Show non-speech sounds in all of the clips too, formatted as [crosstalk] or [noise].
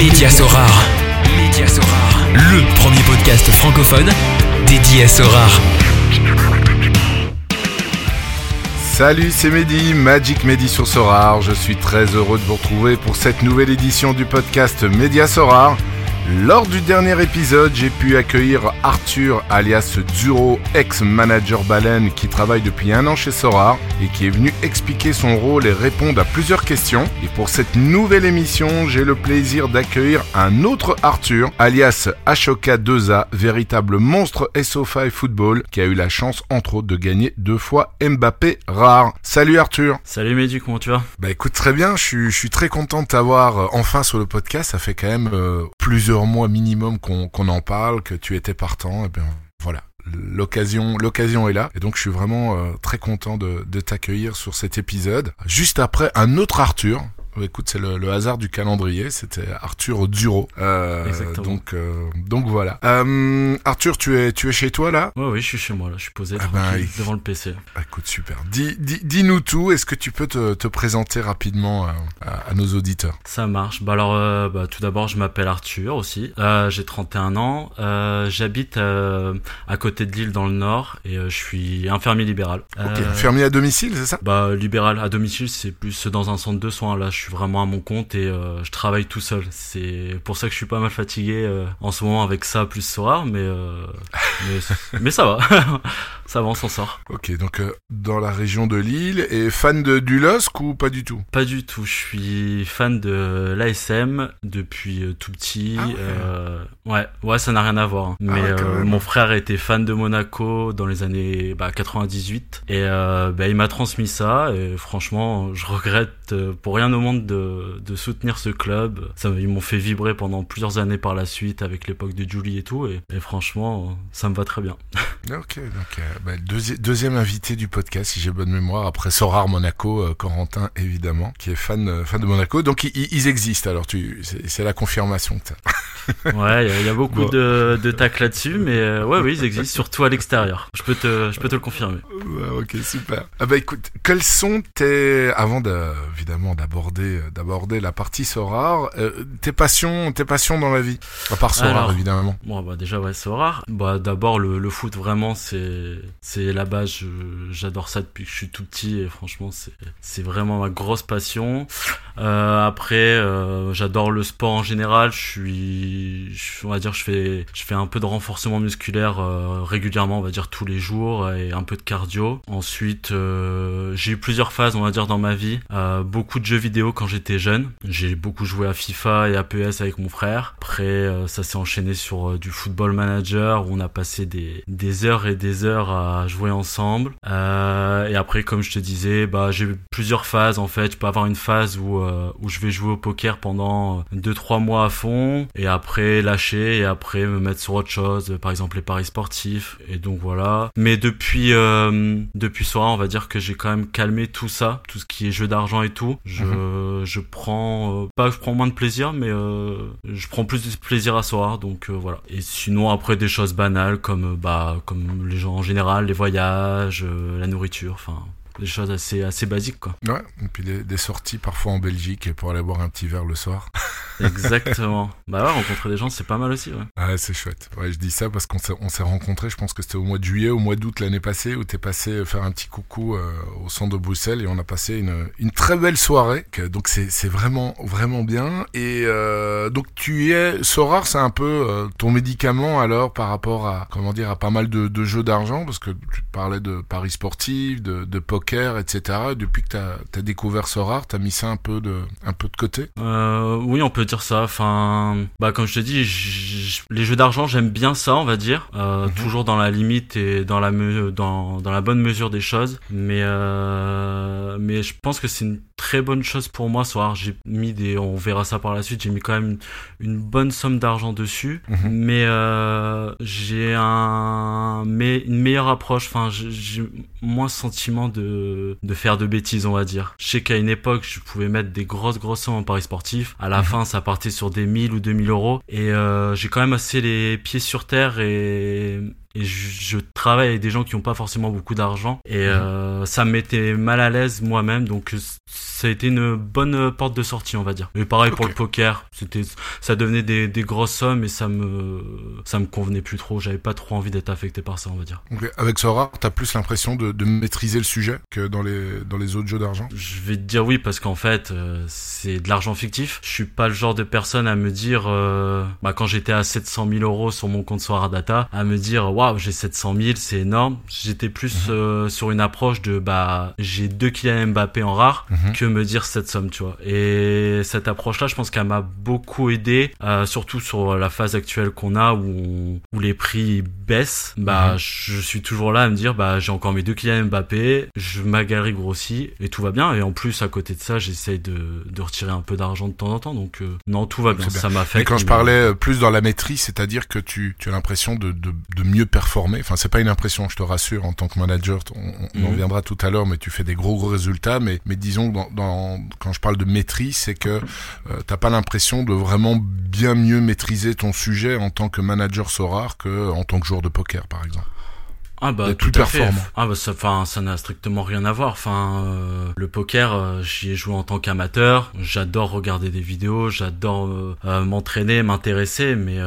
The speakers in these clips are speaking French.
Média Sorare. Le premier podcast francophone dédié à Sorare. Salut, c'est Mehdi, Magic Mehdi sur Sorare. Je suis très heureux de vous retrouver pour cette nouvelle édition du podcast Média Sorare. Lors du dernier épisode, j'ai pu accueillir Arthur alias Duro, ex-manager baleine qui travaille depuis un an chez Sora et qui est venu expliquer son rôle et répondre à plusieurs questions. Et pour cette nouvelle émission, j'ai le plaisir d'accueillir un autre Arthur alias Ashoka 2A, véritable monstre SO5 football qui a eu la chance entre autres de gagner deux fois Mbappé rare. Salut Arthur Salut Mehdi, comment tu vas? Bah écoute très bien, je suis, je suis très content de t'avoir euh, enfin sur le podcast, ça fait quand même euh, plusieurs mois minimum qu'on en parle, que tu étais partant, et bien voilà. L'occasion, l'occasion est là, et donc je suis vraiment euh, très content de, de t'accueillir sur cet épisode. Juste après, un autre Arthur, Écoute, c'est le, le, hasard du calendrier. C'était Arthur Duro. Euh, Exactement. Donc, euh, donc voilà. Euh, Arthur, tu es, tu es chez toi là? Ouais, oui, je suis chez moi là. Je suis posé Ah ben, devant le PC. Ah, Écoute, super. Dis, dis, dis-nous tout. Est-ce que tu peux te, te présenter rapidement à, à, à nos auditeurs? Ça marche. Bah alors, euh, bah, tout d'abord, je m'appelle Arthur aussi. Euh, J'ai 31 ans. Euh, J'habite euh, à côté de Lille dans le Nord et euh, je suis infirmier libéral. Ok. Euh, Infirmier à domicile, c'est ça? Bah libéral à domicile, c'est plus dans un centre de soins. Là, je suis vraiment à mon compte et euh, je travaille tout seul. C'est pour ça que je suis pas mal fatigué euh, en ce moment avec ça plus soir, mais euh, [laughs] mais, mais ça va, [laughs] ça va, on s'en sort. Ok, donc dans la région de Lille et fan de du LOSC ou pas du tout? Pas du tout. Je suis fan de l'ASM depuis tout petit. Ah ouais. Ouais, ouais, ça n'a rien à voir. hein. Ah Mais ouais, mon frère était fan de Monaco dans les années bah, 98 et euh, bah, il m'a transmis ça. Et franchement, je regrette pour rien au monde de, de soutenir ce club. Ça, ils m'ont fait vibrer pendant plusieurs années par la suite avec l'époque de Julie et tout. Et, et franchement, ça me va très bien. [laughs] Ok, donc euh, bah, deuxi- deuxième invité du podcast, si j'ai bonne mémoire, après Sorar Monaco, euh, Corentin évidemment, qui est fan, euh, fan de Monaco. Donc ils, ils existent. Alors tu, c'est la confirmation que t'as. [laughs] Ouais, il y a- il y, a beaucoup Bon. de, de tac là-dessus, mais ouais, oui, ils existent, surtout à l'extérieur. Je peux te, je peux te le confirmer. Ouais, ok, super. Ah bah écoute, quels sont tes, avant de, évidemment d'aborder, euh, d'aborder la partie Sorar, euh, tes passions, tes passions dans la vie, à part Sorar Alors. évidemment. Bon, bah déjà, ouais, c'est rare. Bah d'abord, le, le foot, vraiment, c'est, c'est la base. Je- J'adore ça depuis que je suis tout petit et franchement, c'est, c'est vraiment ma grosse passion. Euh, après, euh, j'adore le sport en général. Je suis, je- on va dire, je fais, je fais un peu de renforcement musculaire régulièrement, on va dire tous les jours et un peu de cardio. Ensuite, j'ai eu plusieurs phases, on va dire, dans ma vie. Beaucoup de jeux vidéo quand j'étais jeune. J'ai beaucoup joué à FIFA et à PS avec mon frère. Après, euh, ça s'est enchaîné sur euh, du football manager où on a passé des, des heures et des heures à jouer ensemble. Euh, et après, comme je te disais, bah, j'ai eu plusieurs phases en fait. Je peux avoir une phase où, euh, où je vais jouer au poker pendant 2-3 mois à fond et après lâcher et après me mettre sur autre chose, par exemple les paris sportifs. Et donc voilà. Mais depuis, euh, depuis soir, on va dire que j'ai quand même calmé tout ça, tout ce qui est jeu d'argent et tout. Je, je prends, euh, pas je prends moins de plaisir, mais euh, je prends plus de plaisir à soir. Donc euh, voilà. Et sinon après des choses banales comme euh, bah comme les gens en général, les voyages, euh, la nourriture, enfin des choses assez assez basiques quoi. Ouais. Et puis des, des sorties parfois en Belgique pour aller boire un petit verre le soir. [laughs] [laughs] Exactement. bah ouais, rencontrer des gens c'est pas mal aussi. Ouais. Ouais, c'est chouette. Ouais, je dis ça parce qu'on s'est, on s'est rencontrés, je pense que c'était au mois de juillet, au mois d'août l'année passée, où t'es passé faire un petit coucou euh, au centre de Bruxelles et on a passé une, une très belle soirée. Donc c'est, c'est vraiment, vraiment bien. Et euh, donc tu es, Sorar, c'est un peu euh, ton médicament alors par rapport à, comment dire, à pas mal de, de jeux d'argent, parce que tu parlais de paris sportifs, de, de poker, etc. Depuis que t'as, t'as découvert Sorar, t'as mis ça un peu de, un peu de côté? Euh, oui, on peut dire ça. Enfin, bah comme je te dis, les jeux d'argent, j'aime bien ça, on va dire, euh, Mhm. toujours dans la limite et dans la me- dans dans la bonne mesure des choses. Mais euh, mais je pense que c'est une très bonne chose pour moi. Ce soir, j'ai mis des, on verra ça par la suite. J'ai mis quand même une, une bonne somme d'argent dessus, Mhm. mais j'ai un mais une meilleure approche. Enfin, j'ai- j'ai moins ce sentiment de de faire de bêtises, on va dire. Je sais qu'à une époque, je pouvais mettre des grosses grosses sommes en paris sportif. À la fin, ça partait sur des 1000 ou 2000 euros. Et euh, j'ai quand même assez les pieds sur terre et et je, travaille avec des gens qui n'ont pas forcément beaucoup d'argent et mhm. euh, ça me mettait mal à l'aise moi-même donc ça a été une bonne porte de sortie on va dire. Et pareil pour le poker, c'était ça devenait des, des, grosses sommes et ça me ça me convenait plus trop, j'avais pas trop envie d'être affecté par ça on va dire. Avec Sora, t'as plus l'impression de, de, maîtriser le sujet que dans les dans les autres jeux d'argent? Je vais te dire oui parce qu'en fait euh, c'est de l'argent fictif. Je suis pas le genre de personne à me dire euh, bah quand j'étais à 700 000 euros sur mon compte Sora Data à me dire waouh j'ai 700 000 c'est énorme. J'étais plus mhm. euh, sur une approche de bah j'ai deux Kylian Mbappé en rare mhm. que me dire cette somme tu vois. Et cette approche là je pense qu'elle m'a beaucoup aidé euh, surtout sur la phase actuelle qu'on a où où les prix baissent. Bah mhm. je suis toujours là à me dire bah j'ai encore mes deux Kylian Mbappé, je ma galerie grossit et tout va bien et en plus à côté de ça j'essaye de, de retirer un peu d'argent de temps en temps donc non tout va bien. Ça m'a fait. Et quand je parlais plus dans la maîtrise c'est-à-dire que tu tu as l'impression de, de, de, mieux performer. Enfin, c'est pas une impression, je te rassure, en tant que manager, on, en mhm. viendra tout à l'heure, mais tu fais des gros gros résultats. Mais, mais disons, dans, dans quand je parle de maîtrise, c'est que euh, t'as pas l'impression de vraiment bien mieux maîtriser ton sujet en tant que manager Sorar que en tant que joueur de poker, par exemple. Ah bah tout fait. Ah bah ça, enfin ça n'a strictement rien à voir. Enfin euh, le poker, euh, j'y ai joué en tant qu'amateur. J'adore regarder des vidéos, j'adore euh, m'entraîner, m'intéresser, mais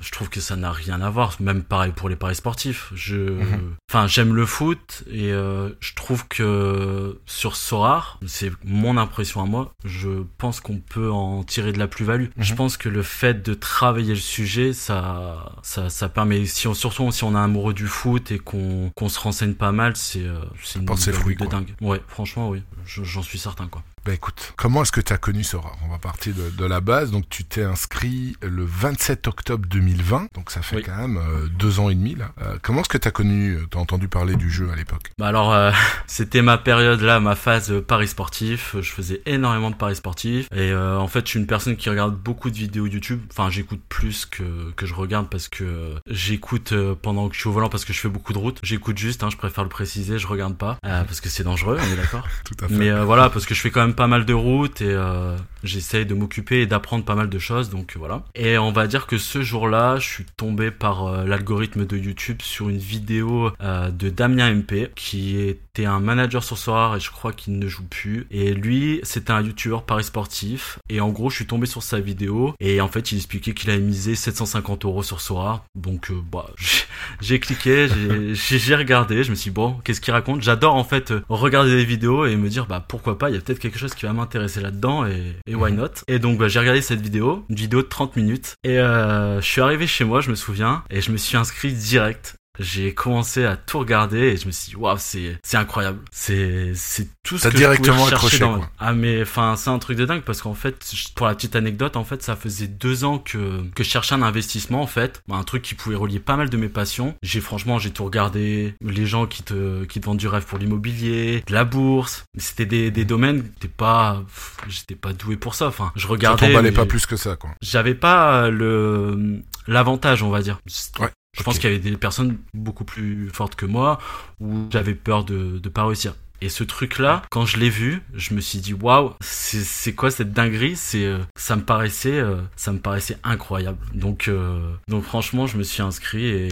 je trouve que ça n'a rien à voir. Même pareil pour les paris sportifs. Je, mhm. enfin j'aime le foot et je trouve que sur Sorar, c'est mon impression à moi. Je pense qu'on peut en tirer de la plus-value. Je mhm. pense que le fait de travailler le sujet, ça, ça, ça permet. Si on, surtout si on est amoureux du foot qu'on se renseigne pas mal, c'est euh, une de dingue. Ouais, franchement, oui, j'en suis certain, quoi. Bah écoute, comment est-ce que tu as connu Sora? On va partir de, la base. Donc tu t'es inscrit le 27 octobre 2020, donc ça fait quand même euh, deux ans et demi là. Euh, comment est-ce que tu as connu, euh, tu as entendu parler du jeu à l'époque? Bah alors [laughs] c'était ma période là, ma phase paris sportif. Je faisais énormément de paris sportifs et en fait je suis une personne qui regarde beaucoup de vidéos YouTube. Enfin j'écoute plus que que je regarde parce que j'écoute pendant que je suis au volant parce que je fais beaucoup de routes. J'écoute juste, hein, je préfère le préciser, je regarde pas parce que c'est dangereux, on est d'accord. [laughs] Tout à fait. Mais voilà parce que je fais quand même pas mal de routes et euh, j'essaye de m'occuper et d'apprendre pas mal de choses, donc voilà. Et on va dire que ce jour-là, je suis tombé par euh, l'algorithme de YouTube sur une vidéo euh, de Damien MP, qui était un manager sur Soir et je crois qu'il ne joue plus. Et lui, c'était un YouTuber Paris sportif. Et en gros, je suis tombé sur sa vidéo et en fait, il expliquait qu'il avait misé 750 euros sur Soir. Donc, bah, [laughs] j'ai cliqué, j'ai regardé, je me suis dit, bon, qu'est-ce qu'il raconte? J'adore en fait regarder des vidéos et me dire, bah pourquoi pas, il y a peut-être quelque chose qui va m'intéresser là-dedans et, et, why not? Et donc bah, j'ai regardé cette vidéo, une vidéo de 30 minutes. Et euh, je suis arrivé chez moi, je me souviens, et je me suis inscrit direct j'ai commencé à tout regarder et je me suis dit waouh c'est c'est incroyable. C'est c'est tout ce que directement je pouvais dans ah mais enfin c'est un truc de dingue parce qu'en fait pour la petite anecdote en fait ça faisait deux ans que que je cherchais un investissement en fait. Un truc qui pouvait relier pas mal de mes passions. J'ai franchement j'ai tout regardé. Les gens qui te qui te vendent du rêve pour l'immobilier de la bourse. C'était des des domaines t'es pas j'étais pas doué pour ça. Enfin je regardais ça pas plus que ça quoi. j'avais pas le l'avantage on va dire. Ouais. Je pense qu'il y avait des personnes beaucoup plus fortes que moi où j'avais peur de ne pas réussir. Et ce truc-là, quand je l'ai vu, je me suis dit waouh, c'est quoi cette dinguerie? C'est euh, ça me paraissait euh, ça me paraissait incroyable. Donc euh, donc franchement, je me suis inscrit et,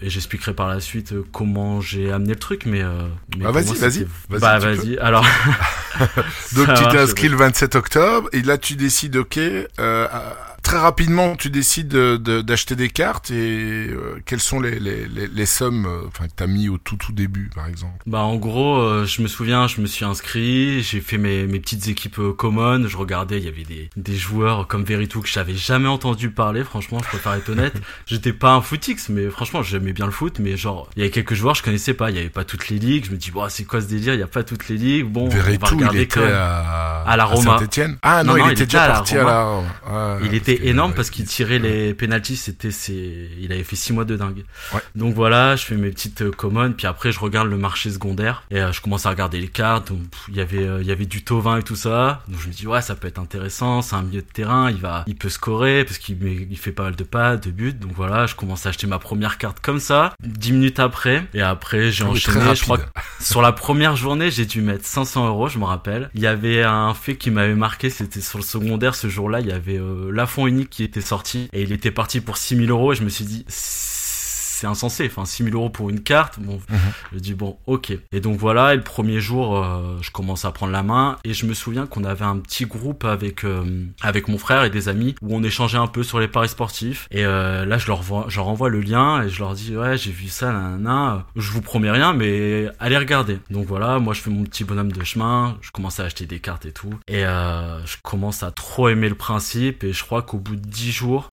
et j'expliquerai par la suite comment j'ai amené le truc. Mais, mais ah, vas-y, vas-y, vas bah vas-y. Alors [laughs] [laughs] donc tu t'es inscrit le 27 octobre et là tu décides ok très rapidement, tu décides d'acheter des cartes et euh, quelles sont les, les, les, sommes euh, enfin, que tu as mis au tout tout début, par exemple? Bah en gros, euh, je me souviens, je me suis inscrit, j'ai fait mes, mes petites équipes communes, je regardais, il y avait des, des joueurs comme Veritou que j'avais jamais entendu parler, franchement, je préfère être honnête. [laughs] J'étais pas un footix, mais franchement, j'aimais bien le foot, mais genre, il y avait quelques joueurs je connaissais pas, il y avait pas toutes les ligues, je me dis, c'est quoi ce délire, il y a pas toutes les ligues, bon, on va regarder il était à... à la Roma. Ah non, il, était déjà parti à la Roma. il était énorme parce qu'il tirait les penalties. C'était, c'est, il avait fait six mois de dingue. Donc voilà, je fais mes petites euh, commandes, puis après je regarde le marché secondaire et euh, je commence à regarder les cartes. il y avait, euh, il y avait du Tovin et tout ça. Donc je me dis ouais, ça peut être intéressant. C'est un milieu de terrain, il va, il peut scorer parce qu'il il fait pas mal de pas, de buts. Donc voilà, je commence à acheter ma première carte comme ça. Dix minutes après, et après j'ai ah enchaîné. Je crois que [laughs] sur la première journée, j'ai dû mettre 500 euros, je me rappelle. Il y avait un fait qui m'avait marqué, c'était sur le secondaire ce jour-là. Il y avait la fond unique qui était sorti et il était parti pour 6000 euros et je me suis dit c'est insensé. Enfin, 6000 euros pour une carte. Bon, Mhm. je dis bon, ok. Et donc voilà, et le premier jour, euh, je commence à prendre la main et je me souviens qu'on avait un petit groupe avec euh, avec mon frère et des amis où on échangeait un peu sur les paris sportifs. Et euh, là, je leur vois, je leur envoie le lien et je leur dis ouais, j'ai vu ça, nanana. Je vous promets rien, mais allez regarder. Donc voilà, moi je fais mon petit bonhomme de chemin, je commence à acheter des cartes et tout, et je commence à trop aimer le principe. Et je crois qu'au bout de 10 jours,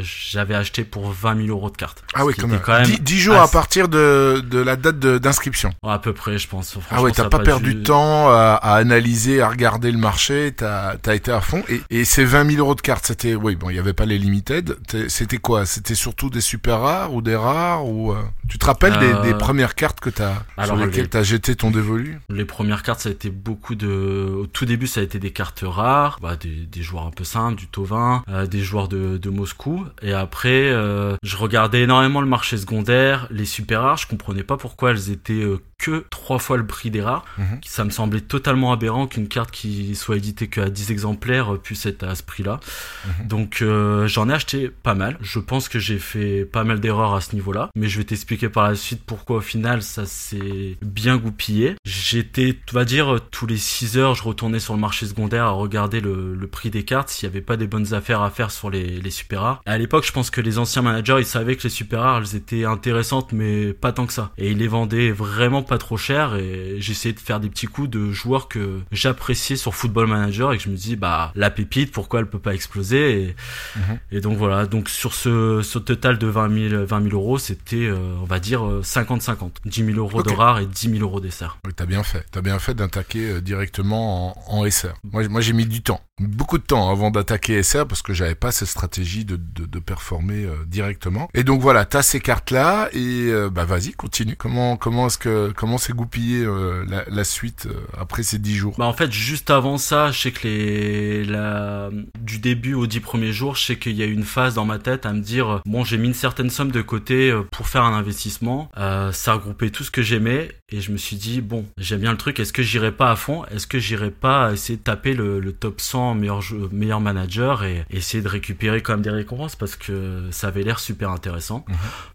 j'avais acheté pour 20 000 euros de cartes. Ah oui, quand même. quand même 10, 10 jours à partir de, de la date d'inscription. à peu près, je pense. Ah ouais, t'as pas perdu de temps à, à analyser, à regarder le marché, t'as as été à fond. Et, et ces 20 000 euros de cartes, c'était, oui, bon, il y avait pas les limited. C'était quoi? C'était surtout des super rares ou des rares ou euh, Tu te rappelles des, Euh, des premières cartes que t'as sur lesquelles les- t'as jeté ton dévolu? Les premières cartes, ça a été beaucoup de. Au tout début, ça a été des cartes rares, bah, des, des joueurs un peu simples, du Tovin, euh, des joueurs de, de Moscou. Et après, euh, je regardais énormément le marché secondaire, les super rares. Je comprenais pas pourquoi elles étaient euh, que trois fois le prix des rares. Mhm. Ça me semblait totalement aberrant qu'une carte qui soit éditée qu'à 10 exemplaires euh, puisse être à ce prix-là. Mhm. Donc euh, j'en ai acheté pas mal. Je pense que j'ai fait pas mal d'erreurs à ce niveau-là, mais je vais t'expliquer par la suite pourquoi au final ça s'est bien goupillé. J'étais, tu vas dire, tous les 6 heures, je retournais sur le marché secondaire à regarder le, le prix des cartes, s'il y avait pas des bonnes affaires à faire sur les, les super rares. À l'époque, je pense que les anciens managers, ils savaient que les super rares, elles étaient intéressantes, mais pas tant que ça. Et ils les vendaient vraiment pas trop cher, et j'essayais de faire des petits coups de joueurs que j'appréciais sur Football Manager, et que je me dis, bah, la pépite, pourquoi elle peut pas exploser et, Mhm. et donc voilà, donc sur ce, ce total de 20 000, 20 000 euros, c'était, euh, on va dire, euh, 50-50. 10 000 euros Ok. de rares et 10 000 euros d'essers. Oui, t'as bien fait. T'as bien fait d'attaquer euh, directement en, en SR. Moi, moi j'ai mis du temps, beaucoup de temps avant d'attaquer SR parce que j'avais pas cette stratégie de, de, de performer euh, directement. Et donc voilà, t'as ces cartes-là et euh, bah vas-y, continue. Comment comment est-ce que comment s'est goupillé euh, la, la suite euh, après ces dix jours Bah en fait, juste avant ça, je sais que les, la, du début aux 10 premiers jours, je sais qu'il y a eu une phase dans ma tête à me dire, euh, bon, j'ai mis une certaine somme de côté pour faire un investissement. Euh, ça regroupait tout ce que j'aimais et je me suis dit, bon, j'aime bien le truc, est-ce que j'irai pas à fond? Est-ce que j'irai pas essayer de taper le, le top 100 meilleur, jeu- meilleur manager et essayer de récupérer quand même des récompenses parce que ça avait l'air super intéressant.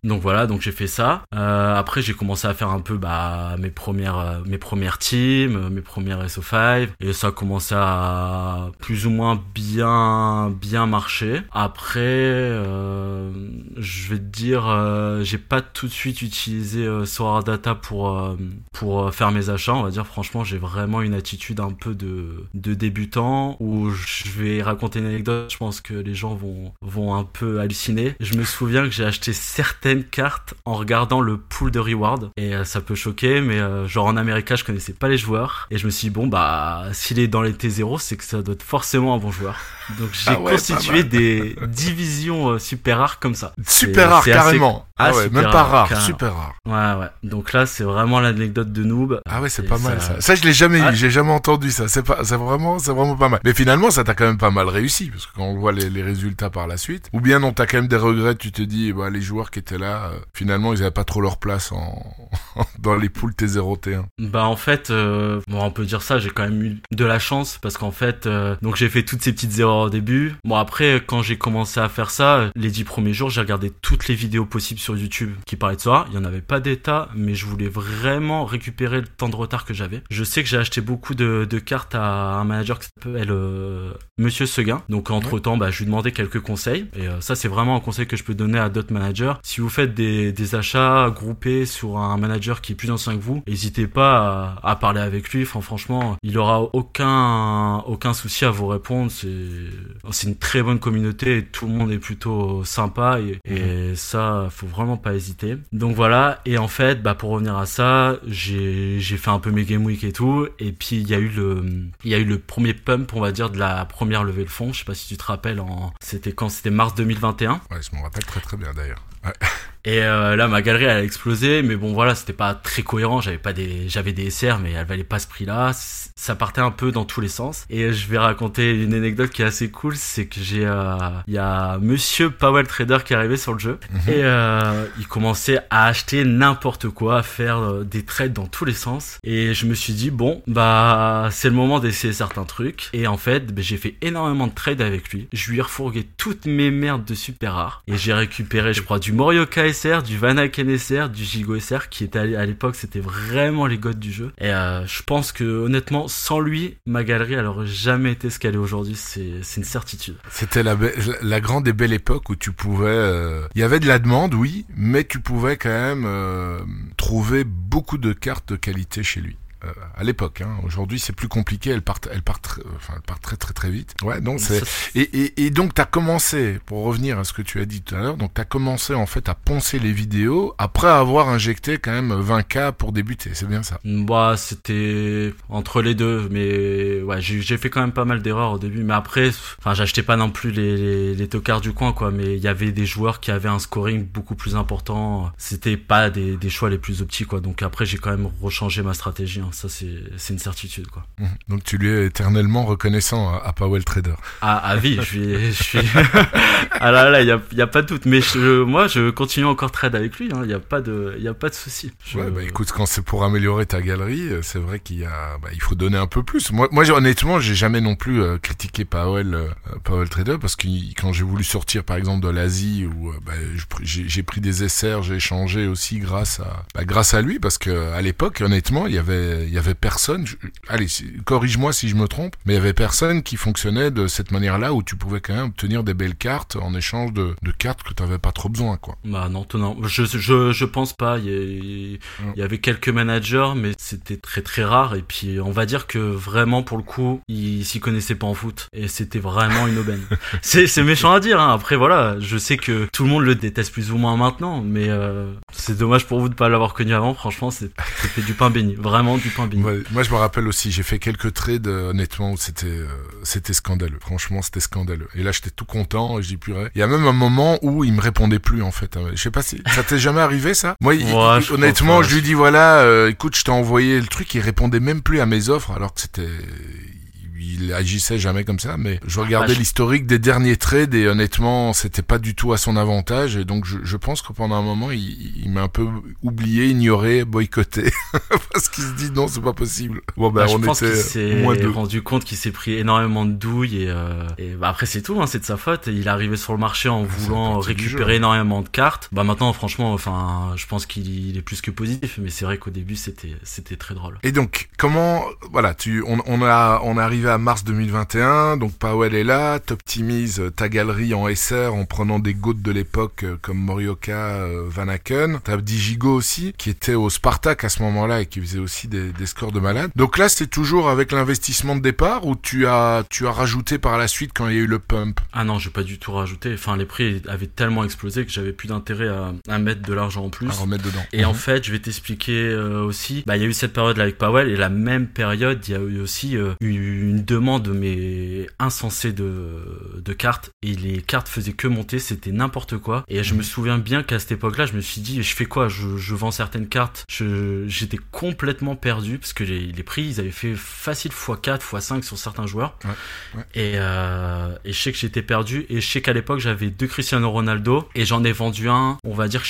Donc voilà, donc j'ai fait ça. Après, j'ai commencé à faire un peu bah, mes premières, mes premières teams, euh, mes premières SO5, et ça a commencé à plus ou moins bien, bien marcher. Après, euh, je vais te dire, euh, j'ai pas tout de suite utilisé euh, Data pour pour faire mes achats. On va dire, franchement, j'ai vraiment une attitude un peu de de débutant où je vais raconter une anecdote. Je pense que les gens vont vont un peu halluciner. Je me souviens que j'ai acheté certaines cartes en regardant le pool de reward et ça peut choquer, mais euh, genre en Amérique, je connaissais pas les joueurs et je me suis dit bon bah s'il est dans les T0, c'est que ça doit être forcément un bon joueur. Donc [laughs] j'ai Ah ouais, constitué des divisions euh, super rares comme ça. Super C'est- rare c'est assez- carrément. Ah, Ah, ouais, super même pas rare, rare, carrément. super rare. Ouais ouais. Donc là c'est vraiment l'anecdote de noob. Ah ouais, c'est pas mal ça. Ça je l'ai jamais Ah. eu, j'ai jamais entendu ça. C'est pas, c'est vraiment, c'est vraiment pas mal. Mais finalement, ça t'a quand même pas mal réussi parce que quand on voit les, les résultats par la suite, ou bien non, t'as quand même des regrets. Tu te dis, bah les joueurs qui étaient là, euh, finalement, ils avaient pas trop leur place en [laughs] dans les poules T0 T1. Bah en fait, euh, bon, on peut dire ça, j'ai quand même eu de la chance parce qu'en fait, euh, donc j'ai fait toutes ces petites erreurs au début. Bon après, quand j'ai commencé à faire ça, euh, les dix premiers jours, j'ai regardé toutes les vidéos possibles sur YouTube qui parlaient de ça. Il y en avait pas d'état, mais je voulais vraiment récupérer le temps de retard que j'avais. Je sais que j'ai acheté beaucoup de, de cartes à un manager qui s'appelle euh, Monsieur Seguin. Donc entre temps, bah, je lui demandais quelques conseils. Et euh, ça, c'est vraiment un conseil que je peux donner à d'autres managers. Si vous faites des, des achats groupés sur un manager qui est plus que vous, n'hésitez pas à, à parler avec lui. Enfin, franchement, il aura aucun aucun souci à vous répondre. C'est une très bonne communauté et tout le monde est plutôt sympa et, et ça, faut vraiment pas hésiter. Donc voilà. Et en fait, bah pour revenir à ça, j'ai j'ai fait un peu mes game week et tout. Et puis il y a eu le il y a eu le premier pump, on va dire, de la première levée de fonds. Je sais pas si tu te rappelles. En c'était quand? C'était mars 2021. Ouais, je m'en rappelle très très bien d'ailleurs. Ouais. Et euh, là, ma galerie, elle a explosé, mais bon, voilà, c'était pas très cohérent. J'avais pas des, j'avais des SR, mais elle valait pas ce prix-là. Ça partait un peu dans tous les sens. Et euh, je vais raconter une anecdote qui est assez cool, c'est que j'ai, euh, il y a Monsieur Powell Trader qui est arrivé sur le jeu et euh, il commençait à acheter n'importe quoi, à faire euh, des trades dans tous les sens. Et je me suis dit bon, bah c'est le moment d'essayer certains trucs. Et en fait, bah, j'ai fait énormément de trades avec lui. Je lui ai refourgué toutes mes merdes de super rares et j'ai récupéré, je crois, du Morioka SR, du Vanaken SR, du Gigo SR, qui était à l'époque, c'était vraiment les godes du jeu. Et euh, je pense que honnêtement, sans lui, ma galerie, elle aurait jamais été ce qu'elle est aujourd'hui. C'est, c'est une certitude. C'était la, la grande et belle époque où tu pouvais, euh, il y avait de la demande, oui, mais tu pouvais quand même euh, trouver beaucoup de cartes de qualité chez lui. Euh, à l'époque. Hein. Aujourd'hui, c'est plus compliqué. Elle part, elle part, très, enfin, elle part très très très vite. Ouais, donc c'est et, et, et donc t'as commencé pour revenir à ce que tu as dit tout à l'heure. Donc t'as commencé en fait à poncer les vidéos après avoir injecté quand même 20k pour débuter. C'est bien ça. Bah, c'était entre les deux, mais ouais, j'ai fait quand même pas mal d'erreurs au début. Mais après, enfin, j'achetais pas non plus les, les, les tocards du coin, quoi. Mais il y avait des joueurs qui avaient un scoring beaucoup plus important. C'était pas des, des choix les plus optiques, quoi. Donc après, j'ai quand même rechangé ma stratégie. Hein. Ça, c'est une certitude, quoi. Mmh. Donc, tu lui es éternellement reconnaissant à, Powell Trader. Ah, à vie, je suis, je suis... [laughs] ah là là, il y a, y a, pas de doute. Mais je, moi, je continue encore trade avec lui. Il hein. n'y a pas de, il y a pas de souci. Ouais, bah écoute, quand c'est pour améliorer ta galerie, euh, c'est vrai qu'il y a, bah, il faut donner un peu plus. Moi, moi, honnêtement, j'ai jamais non plus euh, critiqué Powell, euh, Powell Trader parce que quand j'ai voulu sortir, par exemple, de l'Asie où bah, j'ai pris des essais, j'ai échangé aussi grâce à, bah, grâce à lui parce que à l'époque, honnêtement, il y avait il y avait personne, allez, corrige-moi si je me trompe, mais il y avait personne qui fonctionnait de cette manière-là où tu pouvais quand même obtenir des belles cartes en échange de, de cartes que tu n'avais pas trop besoin, quoi. Bah non, non, je, je, je pense pas. Il y, il y avait quelques managers, mais c'était très très rare. Et puis on va dire que vraiment pour le coup, ils s'y connaissaient pas en foot et c'était vraiment une aubaine. [laughs] c'est c'est méchant à dire. Hein. Après voilà, je sais que tout le monde le déteste plus ou moins maintenant, mais euh, c'est dommage pour vous de pas l'avoir connu avant. Franchement, c'était du pain béni, vraiment du moi, je me rappelle aussi, j'ai fait quelques trades, euh, honnêtement, où c'était, euh, c'était scandaleux. Franchement, c'était scandaleux. Et là, j'étais tout content, et je dis purée. Il y a même un moment où il me répondait plus, en fait. Je sais pas si, ça t'est jamais arrivé, ça? Moi, honnêtement, je lui dis, voilà, euh, écoute, je t'ai envoyé le truc, il répondait même plus à mes offres, alors que c'était, il agissait jamais comme ça, mais je regardais bah, l'historique des derniers trades et honnêtement, c'était pas du tout à son avantage. Et donc, je, je pense que pendant un moment, il, il m'a un peu oublié, ignoré, boycotté, [laughs] parce qu'il se dit non, c'est pas possible. Bon, ben, bah, on je pense qu'il s'est rendu compte qu'il s'est pris énormément de douilles et, euh, et bah, après c'est tout, hein, c'est de sa faute. Il est arrivé sur le marché en voulant récupérer énormément de cartes. Bah maintenant, franchement, enfin, je pense qu'il est plus que positif, mais c'est vrai qu'au début, c'était c'était très drôle. Et donc, comment, voilà, tu, on, on a, on est arrivé à mars 2021, donc Powell est là, t'optimises ta galerie en SR en prenant des gouttes de l'époque euh, comme Morioka, euh, Van Aken. T'as Digigo aussi, qui était au Spartak à ce moment-là et qui faisait aussi des, des scores de malade. Donc là, c'est toujours avec l'investissement de départ ou tu as, tu as rajouté par la suite quand il y a eu le pump? Ah non, j'ai pas du tout rajouté. Enfin, les prix avaient tellement explosé que j'avais plus d'intérêt à, à, mettre de l'argent en plus. À remettre dedans. Et en mhm. fait, je vais t'expliquer euh, aussi, bah, il y a eu cette période là avec Powell et la même période, il y a eu aussi une demande mais insensée de, de cartes et les cartes faisaient que monter, c'était n'importe quoi. Et je me mhm. souviens bien qu'à cette époque-là, je me suis dit, je fais quoi? Je, je, vends certaines cartes. J'étais complètement perdu parce que les, les, prix, ils avaient fait facile x4, x5 sur certains joueurs. Ouais, ouais. Et, euh, et je sais que j'étais perdu et je sais qu'à l'époque, j'avais deux Cristiano Ronaldo et j'en ai vendu un, on va dire,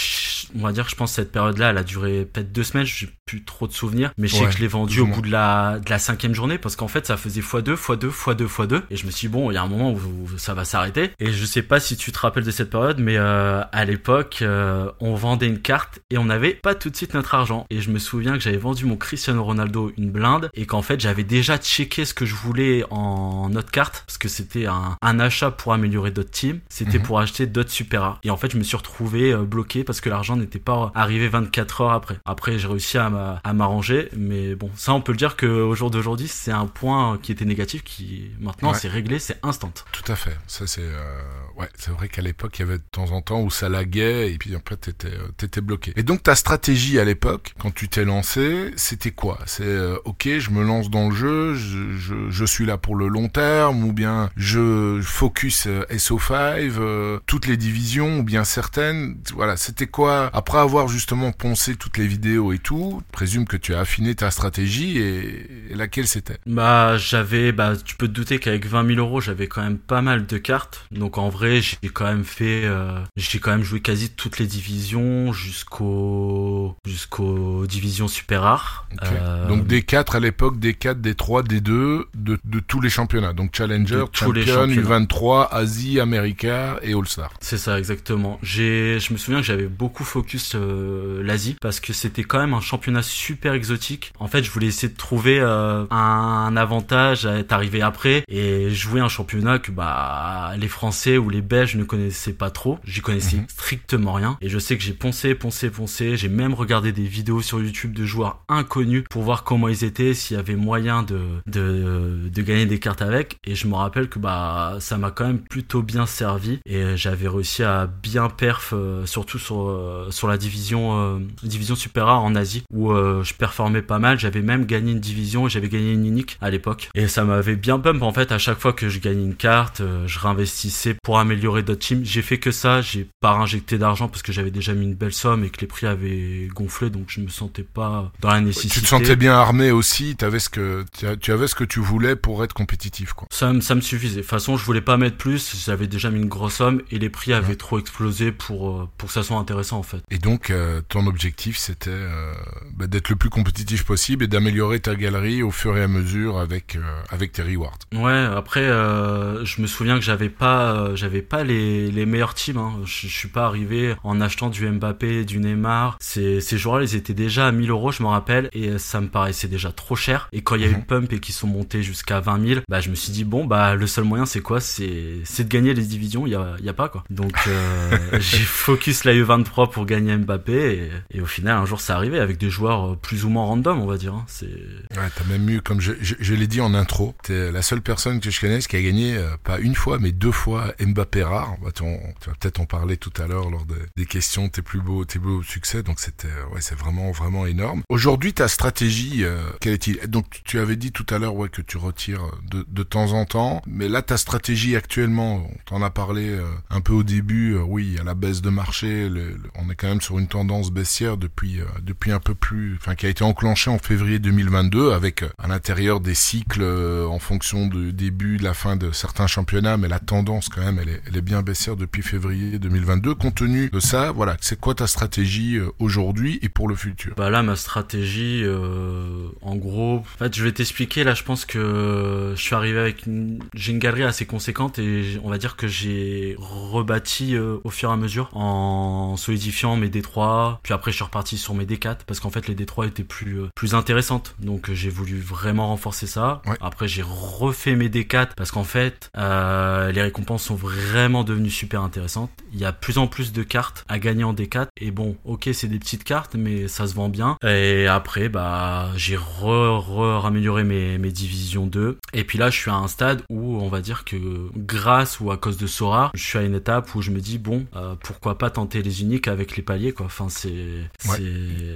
on va dire, je pense cette période-là, elle a duré peut-être deux semaines, j'ai plus trop de souvenirs, mais je sais que je l'ai vendu au bout de la, de la cinquième journée parce qu'en fait, ça faisait x2, x2, x2 x2 et je me suis dit bon il y a un moment où, ça va s'arrêter. Et je sais pas si tu te rappelles de cette période mais euh, à l'époque euh, on vendait une carte et on n'avait pas tout de suite notre argent. Et je me souviens que j'avais vendu mon Cristiano Ronaldo une blinde et qu'en fait j'avais déjà checké ce que je voulais en notre carte parce que c'était un, un, achat pour améliorer d'autres teams. C'était mhm. pour acheter d'autres super et en fait je me suis retrouvé euh, bloqué parce que l'argent n'était pas arrivé 24 heures après. Après j'ai réussi à m'arranger. Mais bon ça on peut le dire que au jour d'aujourd'hui c'est un point qui était négatif qui maintenant c'est réglé, c'est instant. Tout à fait. Ça c'est euh, ouais, c'est vrai qu'à l'époque il y avait de temps en temps où ça laguait et puis après t'étais euh, t'étais bloqué. Et donc ta stratégie à l'époque quand tu t'es lancé, c'était quoi? C'est euh, ok, je me lance dans le jeu, je, je, je, suis là pour le long terme ou bien je focus SO5, toutes les divisions ou bien certaines. Voilà, c'était quoi? Après avoir justement poncé toutes les vidéos et tout, présume que tu as affiné ta stratégie et, et laquelle c'était? Bah j'avais j'avais, bah, tu peux te douter qu'avec 20 000 euros, j'avais quand même pas mal de cartes. Donc en vrai, j'ai quand même fait, euh, j'ai quand même joué quasi toutes les divisions jusqu'au, jusqu'aux divisions super rares. Okay. Euh, donc des 4 à l'époque, des 4, des 3, des 2, de, de tous les championnats. Donc Challenger, Champion, U23, Asie, America et All-Star. C'est ça, exactement. J'ai, je me souviens que j'avais beaucoup focus euh, l'Asie parce que c'était quand même un championnat super exotique. En fait, je voulais essayer de trouver un, avantage être arrivé après et jouer un championnat que bah les Français ou les Belges ne connaissaient pas trop. J'y connaissais mm-hmm. strictement rien et je sais que j'ai poncé, poncé, poncé. J'ai même regardé des vidéos sur YouTube de joueurs inconnus pour voir comment ils étaient, s'il y avait moyen de, de, de gagner des cartes avec. Et je me rappelle que bah ça m'a quand même plutôt bien servi et j'avais réussi à bien perf, euh, surtout sur euh, sur la division euh, division super rare en Asie où je performais pas mal. J'avais même gagné une division, j'avais gagné une unique à l'époque et ça m'avait bien pump en fait. À chaque fois que je gagnais une carte, je réinvestissais pour améliorer d'autres teams. J'ai fait que ça, j'ai pas injecté d'argent parce que j'avais déjà mis une belle somme et que les prix avaient gonflé, donc je me sentais pas dans la nécessité. Tu te sentais bien armé aussi, avais ce que tu avais ce que tu voulais pour être compétitif quoi. Ça, ça me suffisait. De toute façon, je voulais pas mettre plus, j'avais déjà mis une grosse somme et les prix avaient trop explosé pour euh, pour que ça soit intéressant en fait. Et donc euh, ton objectif c'était euh, bah, d'être le plus compétitif possible et d'améliorer ta galerie au fur et à mesure avec avec tes rewards. Ouais, après je me souviens que j'avais pas j'avais pas les, les meilleurs teams. Hein. Je, je, suis pas arrivé en achetant du Mbappé, du Neymar. Ces ces joueurs-là, ils étaient déjà à 1000 euros, je me rappelle, et ça me paraissait déjà trop cher. Et quand il y a eu Mhm. le pump et qu'ils sont montés jusqu'à 20 000, bah je me suis dit bon bah le seul moyen c'est quoi? C'est c'est de gagner les divisions. Il y a y a pas quoi. Donc euh, [laughs] j'ai focus la U23 pour gagner Mbappé et, et, au final un jour ça arrivé avec des joueurs euh, plus ou moins random on va dire. Hein. C'est ouais t'as même eu comme je, je, je l'ai dit en intro, t'es la seule personne que je connaisse qui a gagné euh, pas une fois mais deux fois Mbappé rare. Bah, tu, on, tu vas peut-être en parler tout à l'heure lors de, des questions tes plus beaux tes beaux succès donc c'était ouais c'est vraiment vraiment énorme. Aujourd'hui ta stratégie euh, quelle est-il? Donc tu avais dit tout à l'heure ouais que tu retires de, de temps en temps mais là ta stratégie actuellement on t'en a parlé euh, un peu au début euh, oui a la baisse de marché le, le, on est quand même sur une tendance baissière depuis euh, depuis un peu plus enfin qui a été enclenchée en février 2022 avec euh, à l'intérieur des cycles euh, en fonction du début de la fin de certains championnats mais la tendance quand même elle est, elle est bien baissière depuis février 2022 compte tenu de ça voilà c'est quoi ta stratégie euh, aujourd'hui et pour le futur? Bah là ma stratégie euh, en gros en fait je vais t'expliquer. Là je pense que je suis arrivé avec une j'ai une galerie assez conséquente et on va dire que j'ai rebâti euh, au fur et à mesure en solidifiant mes D3 puis après je suis reparti sur mes D4 parce qu'en fait les D3 étaient plus euh, plus intéressantes. Donc j'ai voulu vraiment renforcer ça. Ouais. Après j'ai refait mes D4 parce qu'en fait euh, les récompenses sont vraiment devenues super intéressantes. Il y a plus en plus de cartes à gagner en D4 et bon ok c'est des petites cartes mais ça se vend bien. Et après bah j'ai re, re amélioré mes, mes divisions 2 et puis là je suis à un stade où on va dire que grâce ou à cause de Sora je suis à une étape où je me dis bon euh, pourquoi pas tenter les uniques avec les paliers quoi. Enfin c'est ouais.